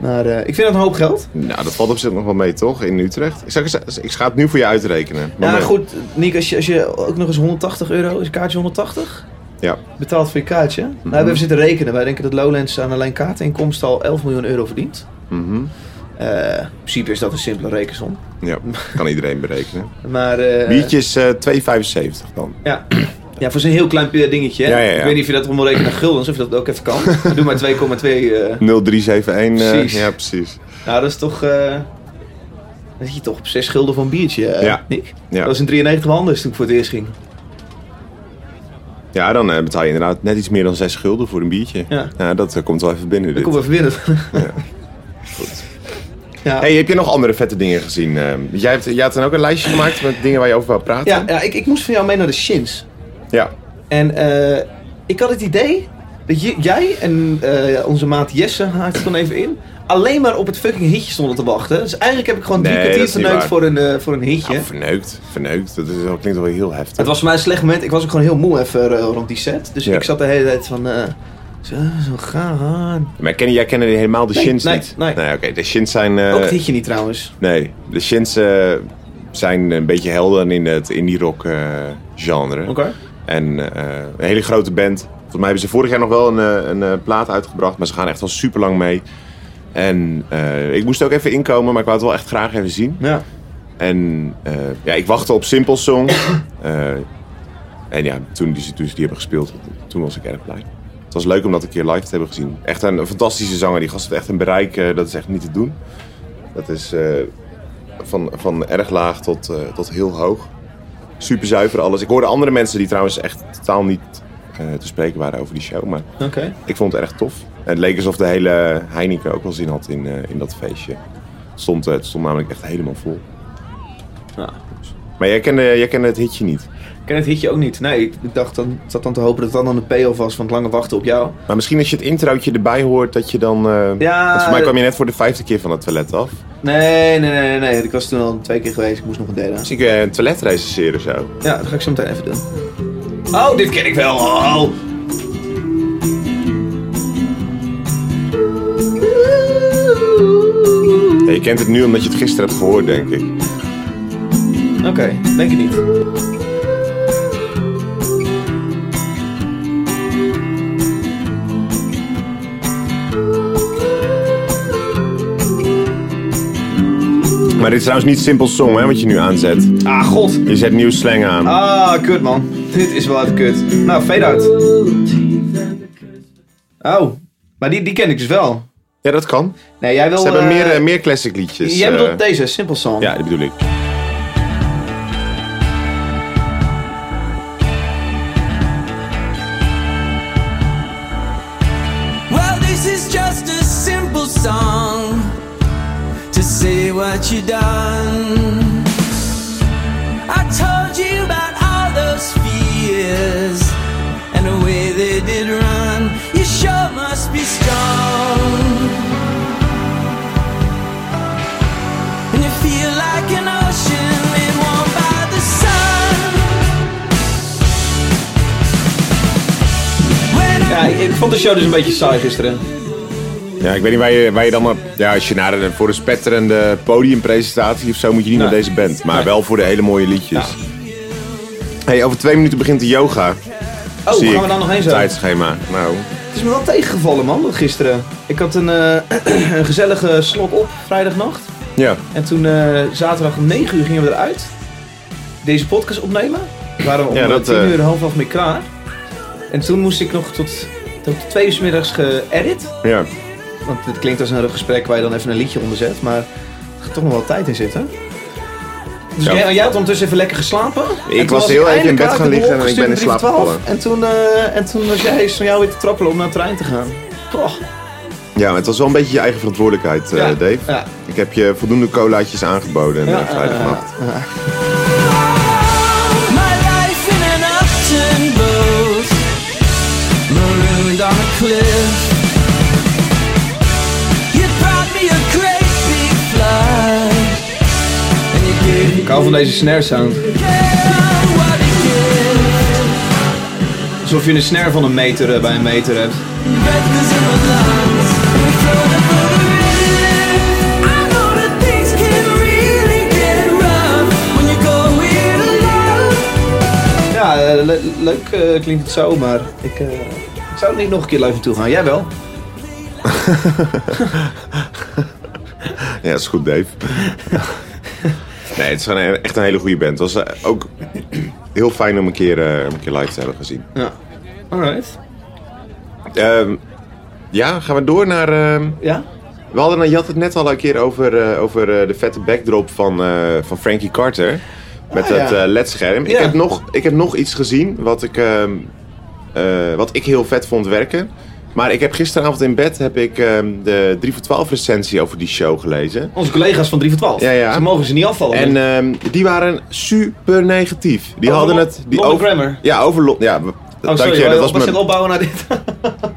S1: Maar eh, ik vind dat een hoop geld.
S2: Nou, dat valt op zich nog wel mee, toch? In Utrecht. Ik, ik ga het nu voor je uitrekenen.
S1: Ja,
S2: Maar-
S1: goed, Nick, als je, als je ook nog eens 180 euro, is een kaartje 180?
S2: Ja.
S1: Betaalt voor je kaartje. Nou, we hebben zitten rekenen. Wij denken dat Lowlands aan alleen kaartinkomsten al 11 miljoen euro verdient.
S2: Mhm.
S1: Eh, in principe is dat een simpele rekensom.
S2: Ja, kan iedereen berekenen.
S1: Maar, eh,
S2: Biertje is eh 2,75 dan.
S1: Ja. Ja, voor zo'n heel klein dingetje. hè?
S2: Ja, ja, ja.
S1: Ik weet niet of je dat om wil rekenen naar guldens, of je dat ook even kan. Doe maar 2,2. eh
S2: 0371. eh,
S1: Precies.
S2: ja, precies.
S1: nou, dat is toch... eh dan zit je toch op 6 gulden voor een biertje, eh,
S2: Ja.
S1: Nick?
S2: Ja.
S1: Dat was in 93 handen toen ik voor het eerst ging.
S2: Ja, dan eh, betaal je inderdaad net iets meer dan 6 gulden voor een biertje.
S1: Ja.
S2: dat komt wel even binnen.
S1: Ik
S2: Dit.
S1: kom even binnen.
S2: Goed.
S1: Ja.
S2: Hey, heb je nog andere vette dingen gezien? jij, hebt, jij had dan ook een lijstje gemaakt met dingen waar je over wou praten?
S1: Ja, ja ik, ik moest van jou mee naar de Shins.
S2: Ja.
S1: En eh, ik had het idee dat jij en eh, onze maat Jesse, haakt het dan even in, alleen maar op het fucking hitje stonden te wachten. Dus eigenlijk heb ik gewoon drie
S2: Nee,
S1: kwartier verneukt voor een, eh, voor een hitje.
S2: Nou, verneukt. Verneukt. Dat, is, dat klinkt wel heel heftig.
S1: het was voor mij een slecht moment. Ik was ook gewoon heel moe even rond die set. Dus
S2: Ja.
S1: ik zat de hele tijd van, zo, zo gaan.
S2: Maar ken, jij kende helemaal de
S1: Nee,
S2: shins
S1: nee,
S2: niet?
S1: nee.
S2: oké. De shins zijn...
S1: ook het hitje niet trouwens.
S2: Nee, de shins zijn een beetje helden in het indie rock genre.
S1: Oké.
S2: En eh, een hele grote band. Volgens mij hebben ze vorig jaar nog wel een, eh, een, eh, plaat uitgebracht, maar ze gaan echt al super lang mee. En ik moest ook even inkomen, maar ik wou het wel echt graag even zien.
S1: Ja.
S2: En ja, ik wachtte op Simple Song. En ja, toen die, toen die hebben gespeeld, toen was ik erg blij. Het was leuk om dat een keer live te hebben gezien. Echt een, een fantastische zanger. Die gast heeft echt een bereik, dat is echt niet te doen. Dat is van, van erg laag tot, tot heel hoog. Super zuiver alles. Ik hoorde andere mensen die trouwens echt totaal niet eh, te spreken waren over die show. Maar ik vond het erg tof. En het leek alsof de hele Heineken ook wel zin had in, eh, in dat feestje. Het stond, eh, het stond namelijk echt helemaal vol.
S1: Ja.
S2: Maar jij kende, jij kende het hitje niet.
S1: Ik ken het hitje ook niet. Nee, ik dacht dan, zat dan te hopen dat het dan een payoff was van het lange wachten op jou.
S2: Maar misschien als je het introotje erbij hoort, dat je dan... eh,
S1: Ja,
S2: want voor mij kwam je net voor de vijfde keer van het toilet af.
S1: Nee, nee, nee, nee, nee. Ik was toen al twee keer geweest. Ik moest nog een derde.
S2: Misschien kun je een toilet recenseren zo.
S1: Ja, dat ga ik zo meteen even doen. Oh, dit ken ik wel. Oh.
S2: Ja, je kent het nu omdat je het gisteren hebt gehoord, denk ik.
S1: Oké, denk ik niet.
S2: Maar dit is trouwens niet Simple Song, hè, wat je nu aanzet.
S1: Ah, god.
S2: Je zet nieuw slang aan.
S1: Ah, kut man. Dit is wel even kut. Nou, fade out. Oh, maar die, die ken ik dus wel.
S2: Ja, dat kan.
S1: Nee, jij wil...
S2: Ze hebben
S1: eh,
S2: meer, eh, meer classic liedjes.
S1: Jij
S2: eh.
S1: bedoelt deze, Simple Song.
S2: Ja, die bedoel ik.
S4: You done. I told you about all those fears and the way they did run. You sure must be strong. And you feel like an ocean made by the sun.
S1: Ja, ik vond de show dus een beetje saai gisteren.
S2: Ja, ik weet niet waar je, waar je dan maar... Ja, als je naar de, voor een spetterende podiumpresentatie of zo moet je niet
S1: Nee.
S2: naar deze band. Maar
S1: Nee.
S2: wel voor de hele mooie liedjes. Hey, over twee minuten begint de yoga.
S1: Oh,
S2: zie
S1: gaan we dan nog heen zo?
S2: Tijdschema. Nou,
S1: Het is me wel tegengevallen, man, gisteren. Ik had een, eh, een gezellige slok op vrijdagnacht.
S2: ja.
S1: En toen eh, zaterdag om 9 uur gingen we eruit. Deze podcast opnemen. We waren om
S2: Ja,
S1: ja,
S2: dat,
S1: tien
S2: eh,
S1: uur, half elf mee klaar. En toen moest ik nog tot, tot twee uur 's middags geëdit.
S2: Ja.
S1: Want het klinkt als een gesprek waar je dan even een liedje onder zet. Maar er gaat toch nog wel tijd in zitten. Dus
S2: Ja.
S1: jij, had ondertussen even lekker geslapen. En
S2: Ik was heel even in bed gaan liggen en ik ben in slaap gevallen.
S1: En toen, eh, en toen was jij van jou weer te trappelen om naar het trein te gaan. Poh.
S2: ja, het was wel een beetje je eigen verantwoordelijkheid, eh,
S1: Ja.
S2: Dave.
S1: Ja.
S2: Ik heb je voldoende colaatjes aangeboden
S1: Ja,
S2: eh, vrijdagnacht.
S1: ja, Ik hou van deze snare sound. Alsof je een snare van een meter eh, bij een meter hebt. Ja, eh, le- leuk eh, klinkt het zo, maar ik, ik zou er niet nog een keer live naartoe gaan. Jij wel?
S2: Ja, is goed, Dave. nee, het is een- echt een hele goede band. Het was eh, ook heel fijn om een keer, eh, een keer live te hebben gezien.
S1: Ja. Alright.
S2: Ehm, ja, gaan we door naar... ehm,
S1: Ja?
S2: we hadden, je had het net al een keer over, eh, over de vette backdrop van, van Frankie Carter. Met
S1: Ah,
S2: het
S1: ja.
S2: ledscherm. Ik, heb nog, ik heb nog iets gezien wat ik, ehm, eh, wat ik heel vet vond werken. Maar ik heb gisteravond in bed heb ik, ehm, de 3 voor 12 recensie over die show gelezen.
S1: Onze collega's van 3 voor 12.
S2: Ja, ja.
S1: Ze mogen ze niet afvallen.
S2: En ehm, die waren super negatief. Die
S1: Over
S2: hadden het. Die over,
S1: Grammar?
S2: Ja, over Ja,
S1: oh, sorry.
S2: je. Dat
S1: Dat
S2: was
S1: was
S2: mijn,
S1: het opbouwen naar dit.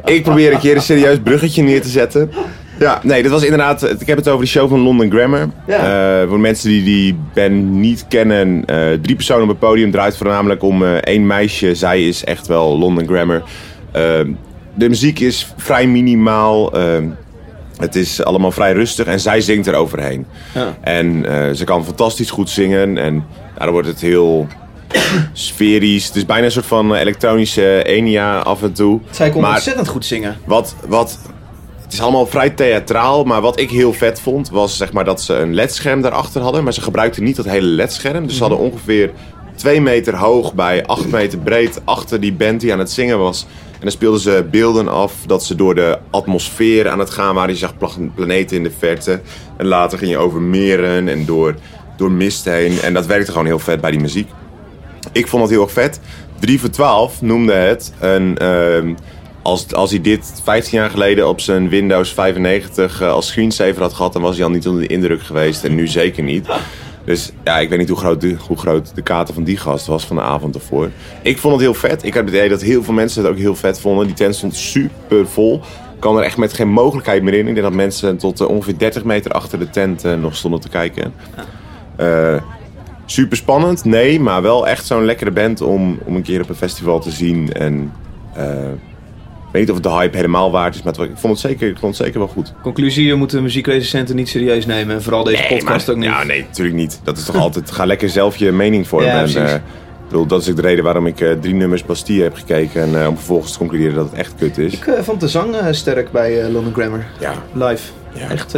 S2: ik probeer een keer een serieus bruggetje neer te zetten. Ja, nee, dit was inderdaad. Ik heb het over de show van London Grammar.
S1: Ja.
S2: Eh, voor mensen die die band niet kennen, eh, drie personen op het podium draait voornamelijk om eh, één meisje. Zij is echt wel London Grammar. Eh, de muziek is vrij minimaal. eh, het is allemaal vrij rustig en zij zingt er overheen.
S1: Ja.
S2: En eh, ze kan fantastisch goed zingen en daardoor wordt het heel sferisch. Het is bijna een soort van eh, elektronische Enya af en toe.
S1: Zij kon
S2: Maar-
S1: ontzettend goed zingen.
S2: wat, wat, het is allemaal vrij theatraal, maar wat ik heel vet vond, was zeg maar dat ze een ledscherm daarachter hadden. Maar ze gebruikten niet dat hele ledscherm. Dus ze hadden ongeveer twee meter hoog bij acht meter breed achter die band die aan het zingen was. En dan speelden ze beelden af dat ze door de atmosfeer aan het gaan waren. Je zag pla- planeten in de verte. En later ging je over meren en door, door mist heen. En dat werkte gewoon heel vet bij die muziek. Ik vond het heel erg vet. 3 voor 12 noemde het een. ehm, als, als hij dit 15 jaar geleden op zijn Windows 95 eh, als screensaver had gehad, dan was hij al niet onder de indruk geweest. En nu zeker niet. Dus ja, ik weet niet hoe groot, de, hoe groot de kater van die gast was van de avond ervoor. Ik vond het heel vet. Ik had het idee dat heel veel mensen het ook heel vet vonden. Die tent stond super vol. Ik kwam er echt met geen mogelijkheid meer in. Ik denk dat mensen tot eh, ongeveer 30 meter achter de tent eh, nog stonden te kijken. Eh, super spannend, nee, maar wel echt zo'n lekkere band om, om een keer op een festival te zien. En ik weet niet of het de hype helemaal waard is, maar ik, vond het zeker, ik vond het zeker wel goed.
S1: Conclusie, we moeten muziekrecensenten niet serieus nemen. En vooral deze podcast
S2: maar-
S1: ook niet.
S2: Ja, nee, natuurlijk niet. Dat is toch altijd, ga lekker zelf je mening vormen.
S1: Ja,
S2: en, eh, ik bedoel, dat is ook de reden waarom ik eh, drie nummers Bastille heb gekeken. En eh, om vervolgens te concluderen dat het echt kut is.
S1: Ik vond de zang sterk bij London Grammar.
S2: Ja,
S1: Live.
S2: Ja.
S1: Echt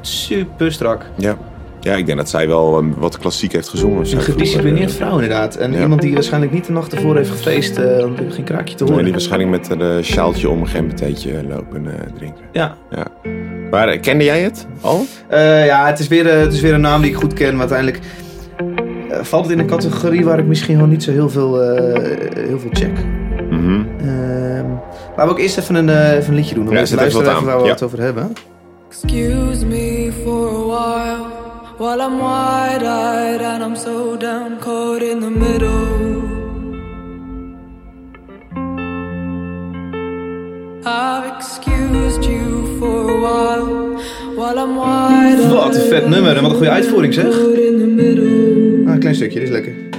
S1: super strak.
S2: ja. Ja, ik denk dat zij wel eh, wat klassiek heeft gezongen.
S1: Een gedisciplineerd vrouw inderdaad. En
S2: Ja.
S1: iemand die waarschijnlijk niet de nacht ervoor heeft gefeest. eh om geen kraakje te
S2: Nee,
S1: horen.
S2: die waarschijnlijk met een eh, sjaaltje om een gembertheetje lopen eh, drinken.
S1: Ja.
S2: Ja. Maar eh, kende jij het al?
S1: Eh, ja, het is, weer, eh, het is weer een naam die ik goed ken. Maar uiteindelijk eh, valt het in een categorie waar ik misschien gewoon niet zo heel veel, eh, heel veel check.
S2: Mhm.
S1: Ehm, laten we ook eerst even een, eh, even een liedje doen. Om
S2: Ja,
S1: te luisteren
S2: wat
S1: even waar we
S2: Ja.
S1: het over hebben.
S5: Excuse me for a while while I'm wide eyed and I'm so down caught in the middle. I've excused you for a while while I'm wide eyed.
S1: Wat een vet nummer en wat een goede uitvoering zeg. Ah, een klein stukje, dit is lekker.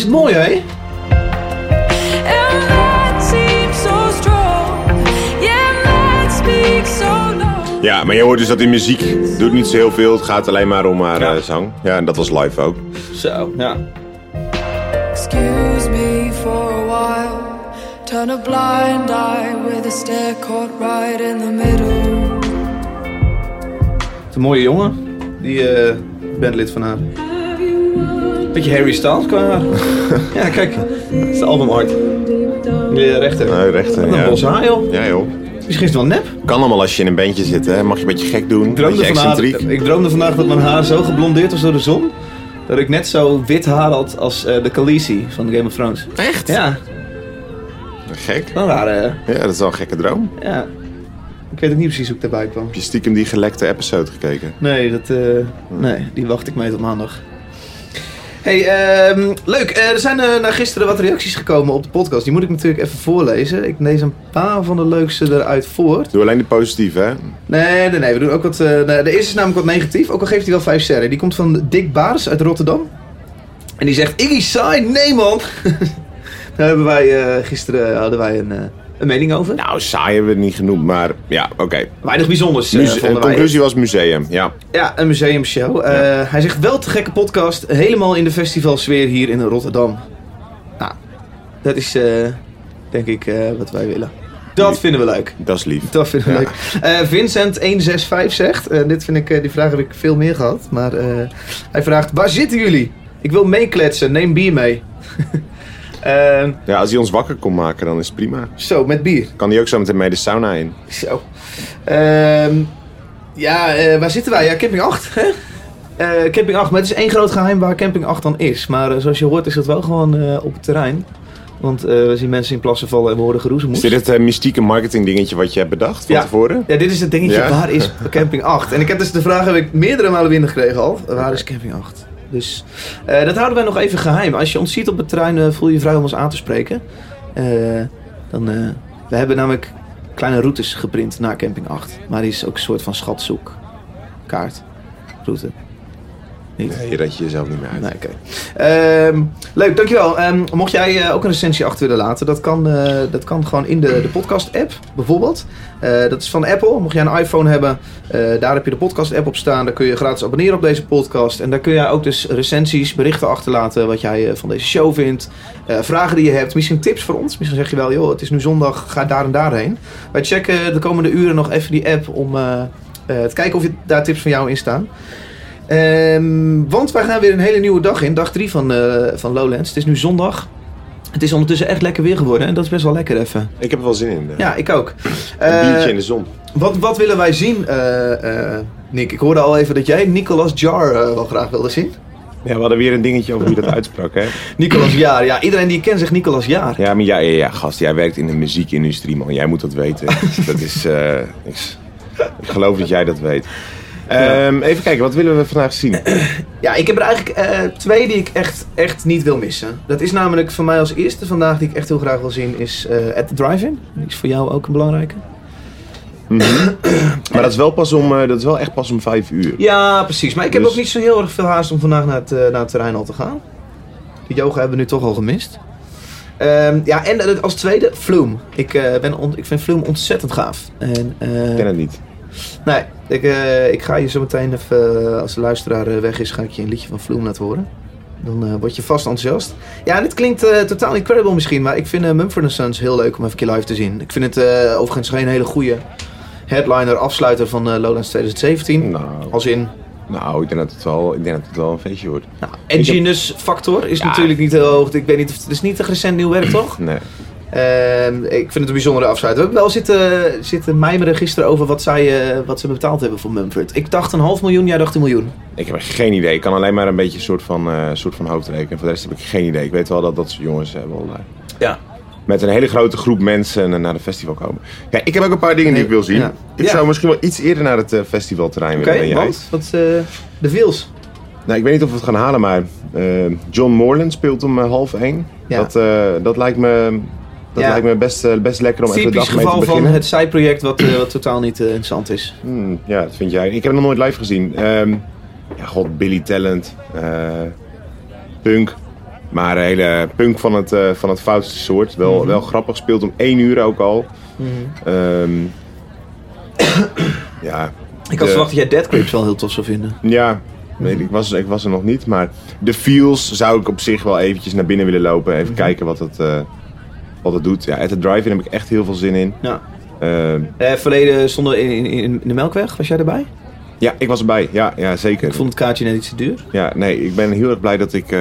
S1: Is het mooi, hè?
S5: And that seems so strong. Yeah, that speaks so loud.
S2: Ja, maar je hoort dus dat in muziek doet niet zo heel veel. Het gaat alleen maar om haar eh, zang. Ja, en dat was live ook.
S1: Zo, ja.
S5: Excuse me for a while. Turn a blind eye with a stare caught right in the middle.
S1: Het is een mooie jongen, die eh bandlid van haar. Beetje Harry Styles qua haar. ja, kijk. Dat is de albumart. Die rechter.
S2: Nou, rechter,
S1: Wat een
S2: ja.
S1: bos haar, joh.
S2: Ja joh.
S1: Misschien is het wel nep.
S2: Kan allemaal als je in een bandje zit, hè. Mag je een beetje gek doen.
S1: Ik
S2: Een
S1: droomde,
S2: beetje
S1: vandaag,
S2: excentriek.
S1: ik droomde vandaag dat mijn haar zo geblondeerd was door de zon. Dat ik net zo wit haar had als eh, de Khaleesi van Game of Thrones.
S2: Echt?
S1: Ja,
S2: Gek.
S1: wel raar.
S2: Ja, dat is wel een gekke droom.
S1: ja. Ik weet ook niet precies hoe ik daarbij kwam.
S2: Heb je stiekem die gelekte episode gekeken?
S1: Nee, dat, eh, nee, die wacht ik mee tot maandag. Hey, ehm, leuk. Eh, er zijn eh, na gisteren wat reacties gekomen op de podcast. Die moet ik natuurlijk even voorlezen. Ik lees een paar van de leukste eruit voor.
S2: Doe alleen de positieve, hè?
S1: Nee, nee, nee. We doen ook wat. eh, de eerste is namelijk wat negatief. Ook al geeft hij wel 5 sterren. Die komt van Dick Baars uit Rotterdam. En die zegt: Iggy saai, nee man. Daar hebben wij gisteren hadden wij een, een mening over.
S2: Nou, saai hebben we het niet genoemd, maar ja, oké.
S1: Weinig bijzonders. vonden
S2: De
S1: wij.
S2: conclusie was museum, ja.
S1: Ja, een museumshow. Eh, Hij zegt wel te gekke podcast. Helemaal in de festivalsfeer hier in Rotterdam. Nou, dat is eh, denk ik wat wij willen. Dat vinden we leuk.
S2: Dat is lief.
S1: Dat vinden we leuk. Eh, Vincent165 zegt, dit vind ik, die vraag heb ik veel meer gehad. Maar hij vraagt, waar zitten jullie? Ik wil meekletsen, neem bier mee. Ehm,
S2: Ja, als hij ons wakker kon maken, dan is het prima.
S1: zo, met bier.
S2: Kan hij ook zo meteen mee de sauna in.
S1: Zo. Ehm, ja, eh, waar zitten wij? Ja, camping 8. Hè? Eh, camping 8, maar het is één groot geheim waar camping 8 dan is. Maar eh, zoals je hoort is het wel gewoon op het terrein. Want we zien mensen in plassen vallen en we horen
S2: Is
S1: geroezemoes.
S2: dit het mystieke marketing dingetje wat je hebt bedacht van
S1: Ja.
S2: tevoren?
S1: Ja, dit is het dingetje,
S2: Ja?
S1: waar is camping 8? En ik heb dus de vraag heb ik meerdere malen binnengekregen al. Waar is camping 8? Dus eh, dat houden wij nog even geheim. Als je ons ziet op het terrein, eh, voel je je vrij om ons aan te spreken. Eh, dan, we hebben namelijk kleine routes geprint naar camping 8. Maar die is ook een soort van schatzoek. Kaart. Route. Niet?
S2: Nee, je redt je jezelf niet meer uit.
S1: Nee, oké. Ehm, leuk, dankjewel. Ehm, mocht jij eh, ook een recensie achter willen laten, dat kan, eh, dat kan gewoon in de, de podcast-app, bijvoorbeeld. Eh, dat is van Apple. Mocht jij een iPhone hebben, eh, daar heb je de podcast-app op staan. Daar kun je gratis abonneren op deze podcast. En daar kun jij ook dus recensies, berichten achterlaten wat jij eh, van deze show vindt. Eh, vragen die je hebt, misschien tips voor ons. Misschien zeg je wel, joh, het is nu zondag, ga daar en daarheen. Wij checken de komende uren nog even die app om eh, eh, te kijken of je, daar tips van jou in staan. Ehm, want wij gaan weer een hele nieuwe dag in. Dag 3 van, eh, van Lowlands. Het is nu zondag. Het is ondertussen echt lekker weer geworden. En dat is best wel lekker even.
S2: Ik heb er wel zin in. eh.
S1: Ja, ik ook.
S2: Een
S1: Eh,
S2: biertje in de zon.
S1: wat, wat willen wij zien, Nick? Ik hoorde al even dat jij Nicolas Jar wel graag wilde zien.
S2: Ja, we hadden weer een dingetje over hoe je dat uitsprak, hè?
S1: Nicolas Jaar. Ja, iedereen die ik ken zegt Nicolas Jaar.
S2: Ja, maar ja, ja, ja, gast, jij werkt in de muziekindustrie, man. Jij moet dat weten. dat is, ik, ik geloof dat jij dat weet. Ehm, even kijken, wat willen we vandaag zien?
S1: Ja, ik heb er eigenlijk eh, twee die ik echt, echt niet wil missen. Dat is namelijk voor mij als eerste vandaag die ik echt heel graag wil zien, is eh At The Drive-In. Die is voor jou ook een belangrijke.
S2: Maar dat is wel pas om, eh, dat is wel echt pas om vijf uur.
S1: Ja, precies. Maar ik heb
S2: Dus-
S1: ook niet zo heel erg veel haast om vandaag naar het, naar het terrein al te gaan. De yoga hebben we nu toch al gemist. Ehm, ja, en als tweede, Flume. Ik, eh, ben ik vind Flume ontzettend gaaf. En,
S2: Ik ken het niet.
S1: Nee, ik, eh, ik ga je zo meteen even, eh, als de luisteraar eh, weg is, ga ik je een liedje van Flume laten horen. Dan word je vast enthousiast. Ja, dit klinkt eh, totaal incredible misschien, maar ik vind uh, Mumford Sons heel leuk om even een keer live te zien. Ik vind het overigens geen hele goede headliner, afsluiter van Lowlands 2017.
S2: Nou,
S1: Als in,
S2: nou ik, denk dat het wel, ik denk dat het wel een feestje wordt.
S1: nou, edginess factor is
S2: Ja.
S1: natuurlijk niet heel hoog. Ik weet niet of het is niet een recent nieuw werk, toch?
S2: Nee.
S1: Ehm, ik vind het een bijzondere afsluiter. We hebben wel zitten, zitten mijmeren gisteren over wat, zij, eh, wat ze betaald hebben voor Mumford. Ik dacht een half miljoen, jij dacht een miljoen.
S2: Ik heb geen idee. Ik kan alleen maar een beetje een soort van, eh soort van hoofdrekenen. Voor de rest heb ik geen idee. Ik weet wel dat dat soort jongens wel, eh,
S1: Ja.
S2: met een hele grote groep mensen naar de festival komen. Ja, ik heb ook een paar dingen die ik wil zien.
S1: Ja.
S2: Ik
S1: Ja.
S2: zou misschien wel iets eerder naar het eh, festivalterrein
S1: Oké,
S2: willen dan jij.
S1: want? Wat, eh, de Veels.
S2: Nou, ik weet niet of we het gaan halen, maar John Morland speelt om half één.
S1: Ja.
S2: Dat, eh, dat lijkt me, dat
S1: Ja.
S2: lijkt me best, eh, best lekker om even de dag mee te
S1: geval van
S2: beginnen.
S1: het zijproject wat, eh, wat totaal niet eh, interessant is.
S2: Hmm, ja, dat vind jij. Ik heb hem nog nooit live gezien. Ehm, ja, god, Billy Talent. Punk. Maar een hele punk van het, van het foutste soort. Wel, wel grappig, speelt om één uur ook al. Ehm, ja,
S1: Ik had
S2: de-
S1: verwacht dat jij Dead Grips wel heel tof zou vinden.
S2: Ja, weet ik, was, ik was er nog niet. Maar de feels zou ik op zich wel eventjes naar binnen willen lopen. Even kijken wat het, wat het doet. Ja, at the drive-in heb ik echt heel veel zin in.
S1: Ja.
S2: Ehm,
S1: Eh, verleden stonden we in, in, in de Melkweg. Was jij erbij?
S2: ja, ik was erbij. Ja, ja zeker.
S1: Ik vond het kaartje net iets te duur.
S2: Ja, nee, ik ben heel erg blij dat ik eh,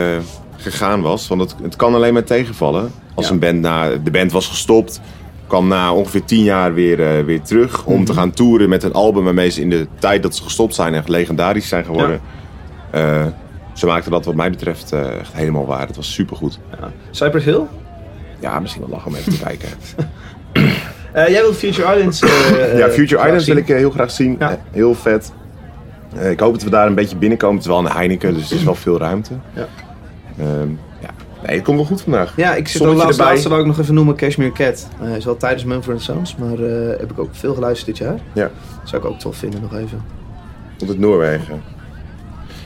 S2: gegaan was. Want het, het kan alleen maar tegenvallen. Als
S1: Ja.
S2: een band na... De band was gestopt. Kwam na ongeveer tien jaar weer, eh, weer terug. Om
S1: Mhm.
S2: te gaan toeren met een album waarmee ze in de tijd dat ze gestopt zijn echt legendarisch zijn geworden. Eh, ze maakten dat wat mij betreft eh, echt helemaal waar. Het was supergoed.
S1: Ja. Cypress Hill?
S2: Ja, misschien wel lachen om even te kijken.
S1: Eh, jij wilt Future Islands. eh,
S2: ja,
S1: eh,
S2: Future Islands wil ik heel graag zien.
S1: Ja.
S2: Heel vet. Ik hoop dat we daar een beetje binnenkomen. Het is wel een Heineken, dus er is wel veel ruimte.
S1: Ja.
S2: Ehm, ja. Nee, het komt wel goed vandaag.
S1: Ja, ik zit al laatst, laatste wou ik nog even noemen Cashmere Cat. Hij is wel tijdens Mumford Sons, maar heb ik ook veel geluisterd dit jaar.
S2: Ja,
S1: Zou ik ook tof vinden nog even.
S2: tot het Noorwegen.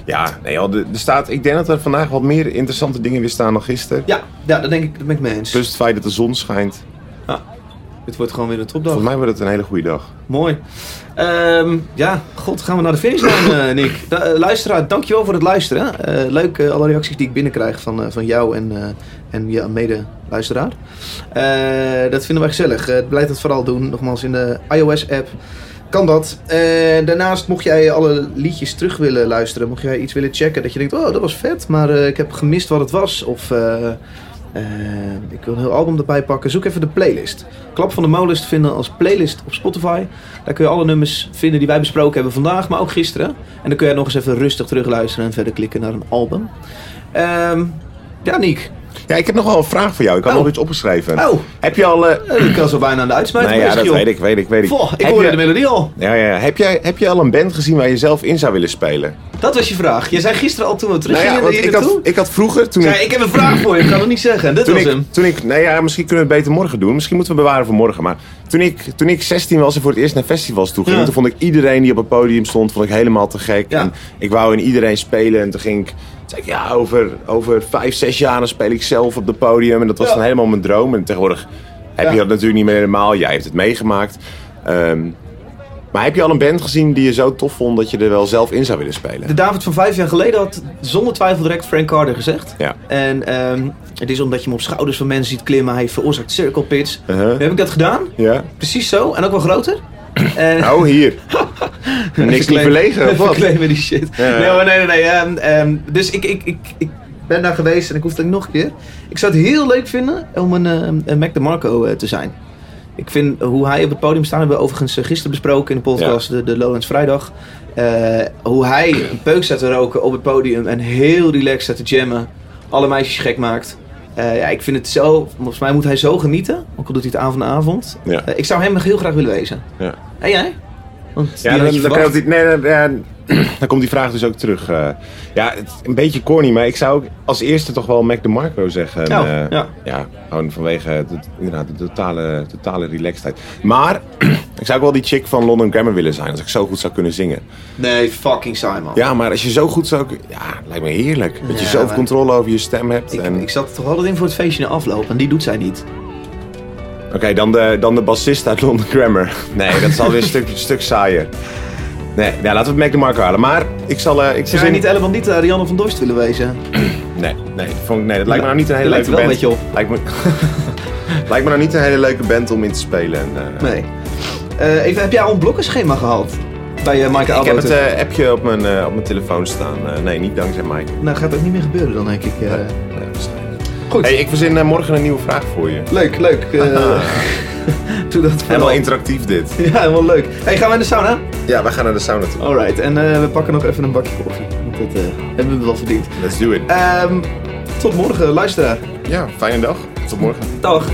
S2: Ja, nee, er staat, ik denk dat er vandaag wat meer interessante dingen weer staan dan gisteren.
S1: Ja, ja dat denk ik, dat ben ik mee eens.
S2: Plus het feit dat de zon schijnt.
S1: Dit wordt gewoon weer een topdag.
S2: Volgens mij wordt het een hele goede dag.
S1: Mooi. Ehm, ja, god, gaan we naar de finishlijn, eh Nick. Da- eh, luisteraar, dankjewel voor het luisteren. Eh, leuk alle reacties die ik binnenkrijg van, van jou en, en je mede-luisteraar. Dat vinden wij gezellig. Blijf dat vooral doen. Nogmaals, in de iOS-app kan dat. Eh, daarnaast, mocht jij alle liedjes terug willen luisteren, mocht jij iets willen checken dat je denkt, oh, dat was vet, maar eh, ik heb gemist wat het was. Of eh, eh, ik wil een heel album erbij pakken. Zoek even de playlist. Klap van de Molen is te vinden als playlist op Spotify. Daar kun je alle nummers vinden die wij besproken hebben vandaag, maar ook gisteren. En dan kun je nog eens even rustig terugluisteren en verder klikken naar een album. Ehm ja, Niek.
S2: Ja, ik heb nog wel een vraag voor jou. Ik had
S1: Oh.
S2: nog iets opgeschreven.
S1: Oh,
S2: Heb je al... eh,
S1: eh, ik kan zo bijna aan de uitsmijter
S2: nee, ja, dat
S1: joh.
S2: weet ik, weet ik, weet ik.
S1: Ik
S2: Heb
S1: hoorde
S2: je-
S1: de melodie al.
S2: Ja, ja. Heb, jij, heb je al een band gezien waar je zelf in zou willen spelen?
S1: Dat was je vraag. Je zei gisteren al toen we
S2: Nou
S1: teruggingen
S2: ja, want
S1: hier
S2: ik had, ik had vroeger, toen
S1: Zei,
S2: ik,
S1: ik heb een vraag voor je, ik ga het niet zeggen. Dit
S2: toen
S1: was
S2: ik,
S1: hem.
S2: toen ik, nee ja, misschien kunnen we het beter morgen doen. Misschien moeten we bewaren voor morgen. Maar toen ik, toen ik 16 was en voor het eerst naar festivals toe ging,
S1: Ja.
S2: toen vond ik iedereen die op het podium stond, vond ik helemaal te gek.
S1: Ja.
S2: En ik wou in iedereen spelen. En toen ging ik, zei ik, ja, over, over vijf, zes jaar dan speel ik zelf op het podium. En dat was
S1: Ja.
S2: dan helemaal mijn droom. En tegenwoordig heb
S1: Ja.
S2: je dat natuurlijk niet meer helemaal. Jij hebt het meegemaakt. Ehm, maar heb je al een band gezien die je zo tof vond dat je er wel zelf in zou willen spelen?
S1: De David van vijf jaar geleden had zonder twijfel direct Frank Carter gezegd.
S2: Ja.
S1: En ehm, het is omdat je hem op schouders van mensen ziet klimmen. Hij veroorzaakt circle pits.
S2: Uh-huh.
S1: Heb ik dat gedaan.
S2: Ja?
S1: Precies zo. En ook wel groter. En,
S2: Oh, hier. Niks niet verlegen, of wat?
S1: Verkleven die shit.
S2: Ja.
S1: Nee, maar nee, nee, nee. ehm, ehm, dus ik, ik, ik, ik ben daar geweest en ik hoef het nog een keer. Ik zou het heel leuk vinden om een, ehm, een Mac DeMarco eh, te zijn. Ik vind hoe hij op het podium staat, hebben we overigens eh, gisteren besproken in de podcast, de, de Lowlands Vrijdag. Eh, hoe hij een peuk staat te roken op het podium en heel relaxed staat te jammen. Alle meisjes gek maakt. Ja, ik vind het zo, volgens mij moet hij zo genieten, ook al doet hij het avond na avond.
S2: Ja.
S1: Ik zou hem heel graag willen wezen.
S2: Ja.
S1: En jij? Want
S2: Ja, dan,
S1: je
S2: dan,
S1: verwacht.
S2: kan het, nee, dan, ja, dan komt die vraag dus ook terug. eh. ja, het, een beetje corny, maar ik zou ook als eerste toch wel Mac DeMarco zeggen.
S1: Ja,
S2: Eh,
S1: ja.
S2: ja, gewoon vanwege de, inderdaad, de totale, totale relaxedheid. Maar ik zou ook wel die chick van London Grammar willen zijn, als ik zo goed zou kunnen zingen.
S1: Nee, fucking Simon.
S2: Ja, maar als je zo goed zou... Ja, lijkt me heerlijk. Dat je zoveel
S1: maar-
S2: controle over je stem hebt.
S1: Ik,
S2: en-
S1: ik zat er toch altijd in voor het feestje na afloop en die doet zij niet.
S2: Oké, dan, de, dan de bassist uit London Grammar. Nee, dat is alweer een stuk, stuk saaier. Nee, ja, laten we het Mac DeMarco halen. Maar ik zal... eh, ik
S1: Zou jij niet Elle Rianne van Dorst willen wezen?
S2: Nee, nee, dat vond ik, nee, dat lijkt me nou niet een hele
S1: Je lijkt
S2: leuke band.
S1: wel een beetje
S2: Lijkt me, lijkt me nou niet een hele leuke band om in te spelen. En, eh,
S1: Nee. Eh, even, heb jij al een blokkenschema gehad? Bij uh, Maaike
S2: Ik heb het appje op mijn, op mijn telefoon staan. Nee, niet dankzij Mike.
S1: Nou, gaat ook niet meer gebeuren dan, denk ik.
S2: Nee.
S1: Goed.
S2: Hey, ik verzin eh, morgen een nieuwe vraag voor je.
S1: Leuk, leuk. eh, doe dat
S2: Helemaal interactief dit.
S1: Ja, helemaal leuk. Hey, gaan we in de sauna?
S2: Ja, we gaan naar de sauna toe.
S1: Alright, en eh, we pakken nog even een bakje koffie. Want dat hebben we wel verdiend.
S2: Let's do it.
S1: Ehm, tot morgen, luisteraar.
S2: Ja, fijne dag. Tot morgen.
S1: Dag.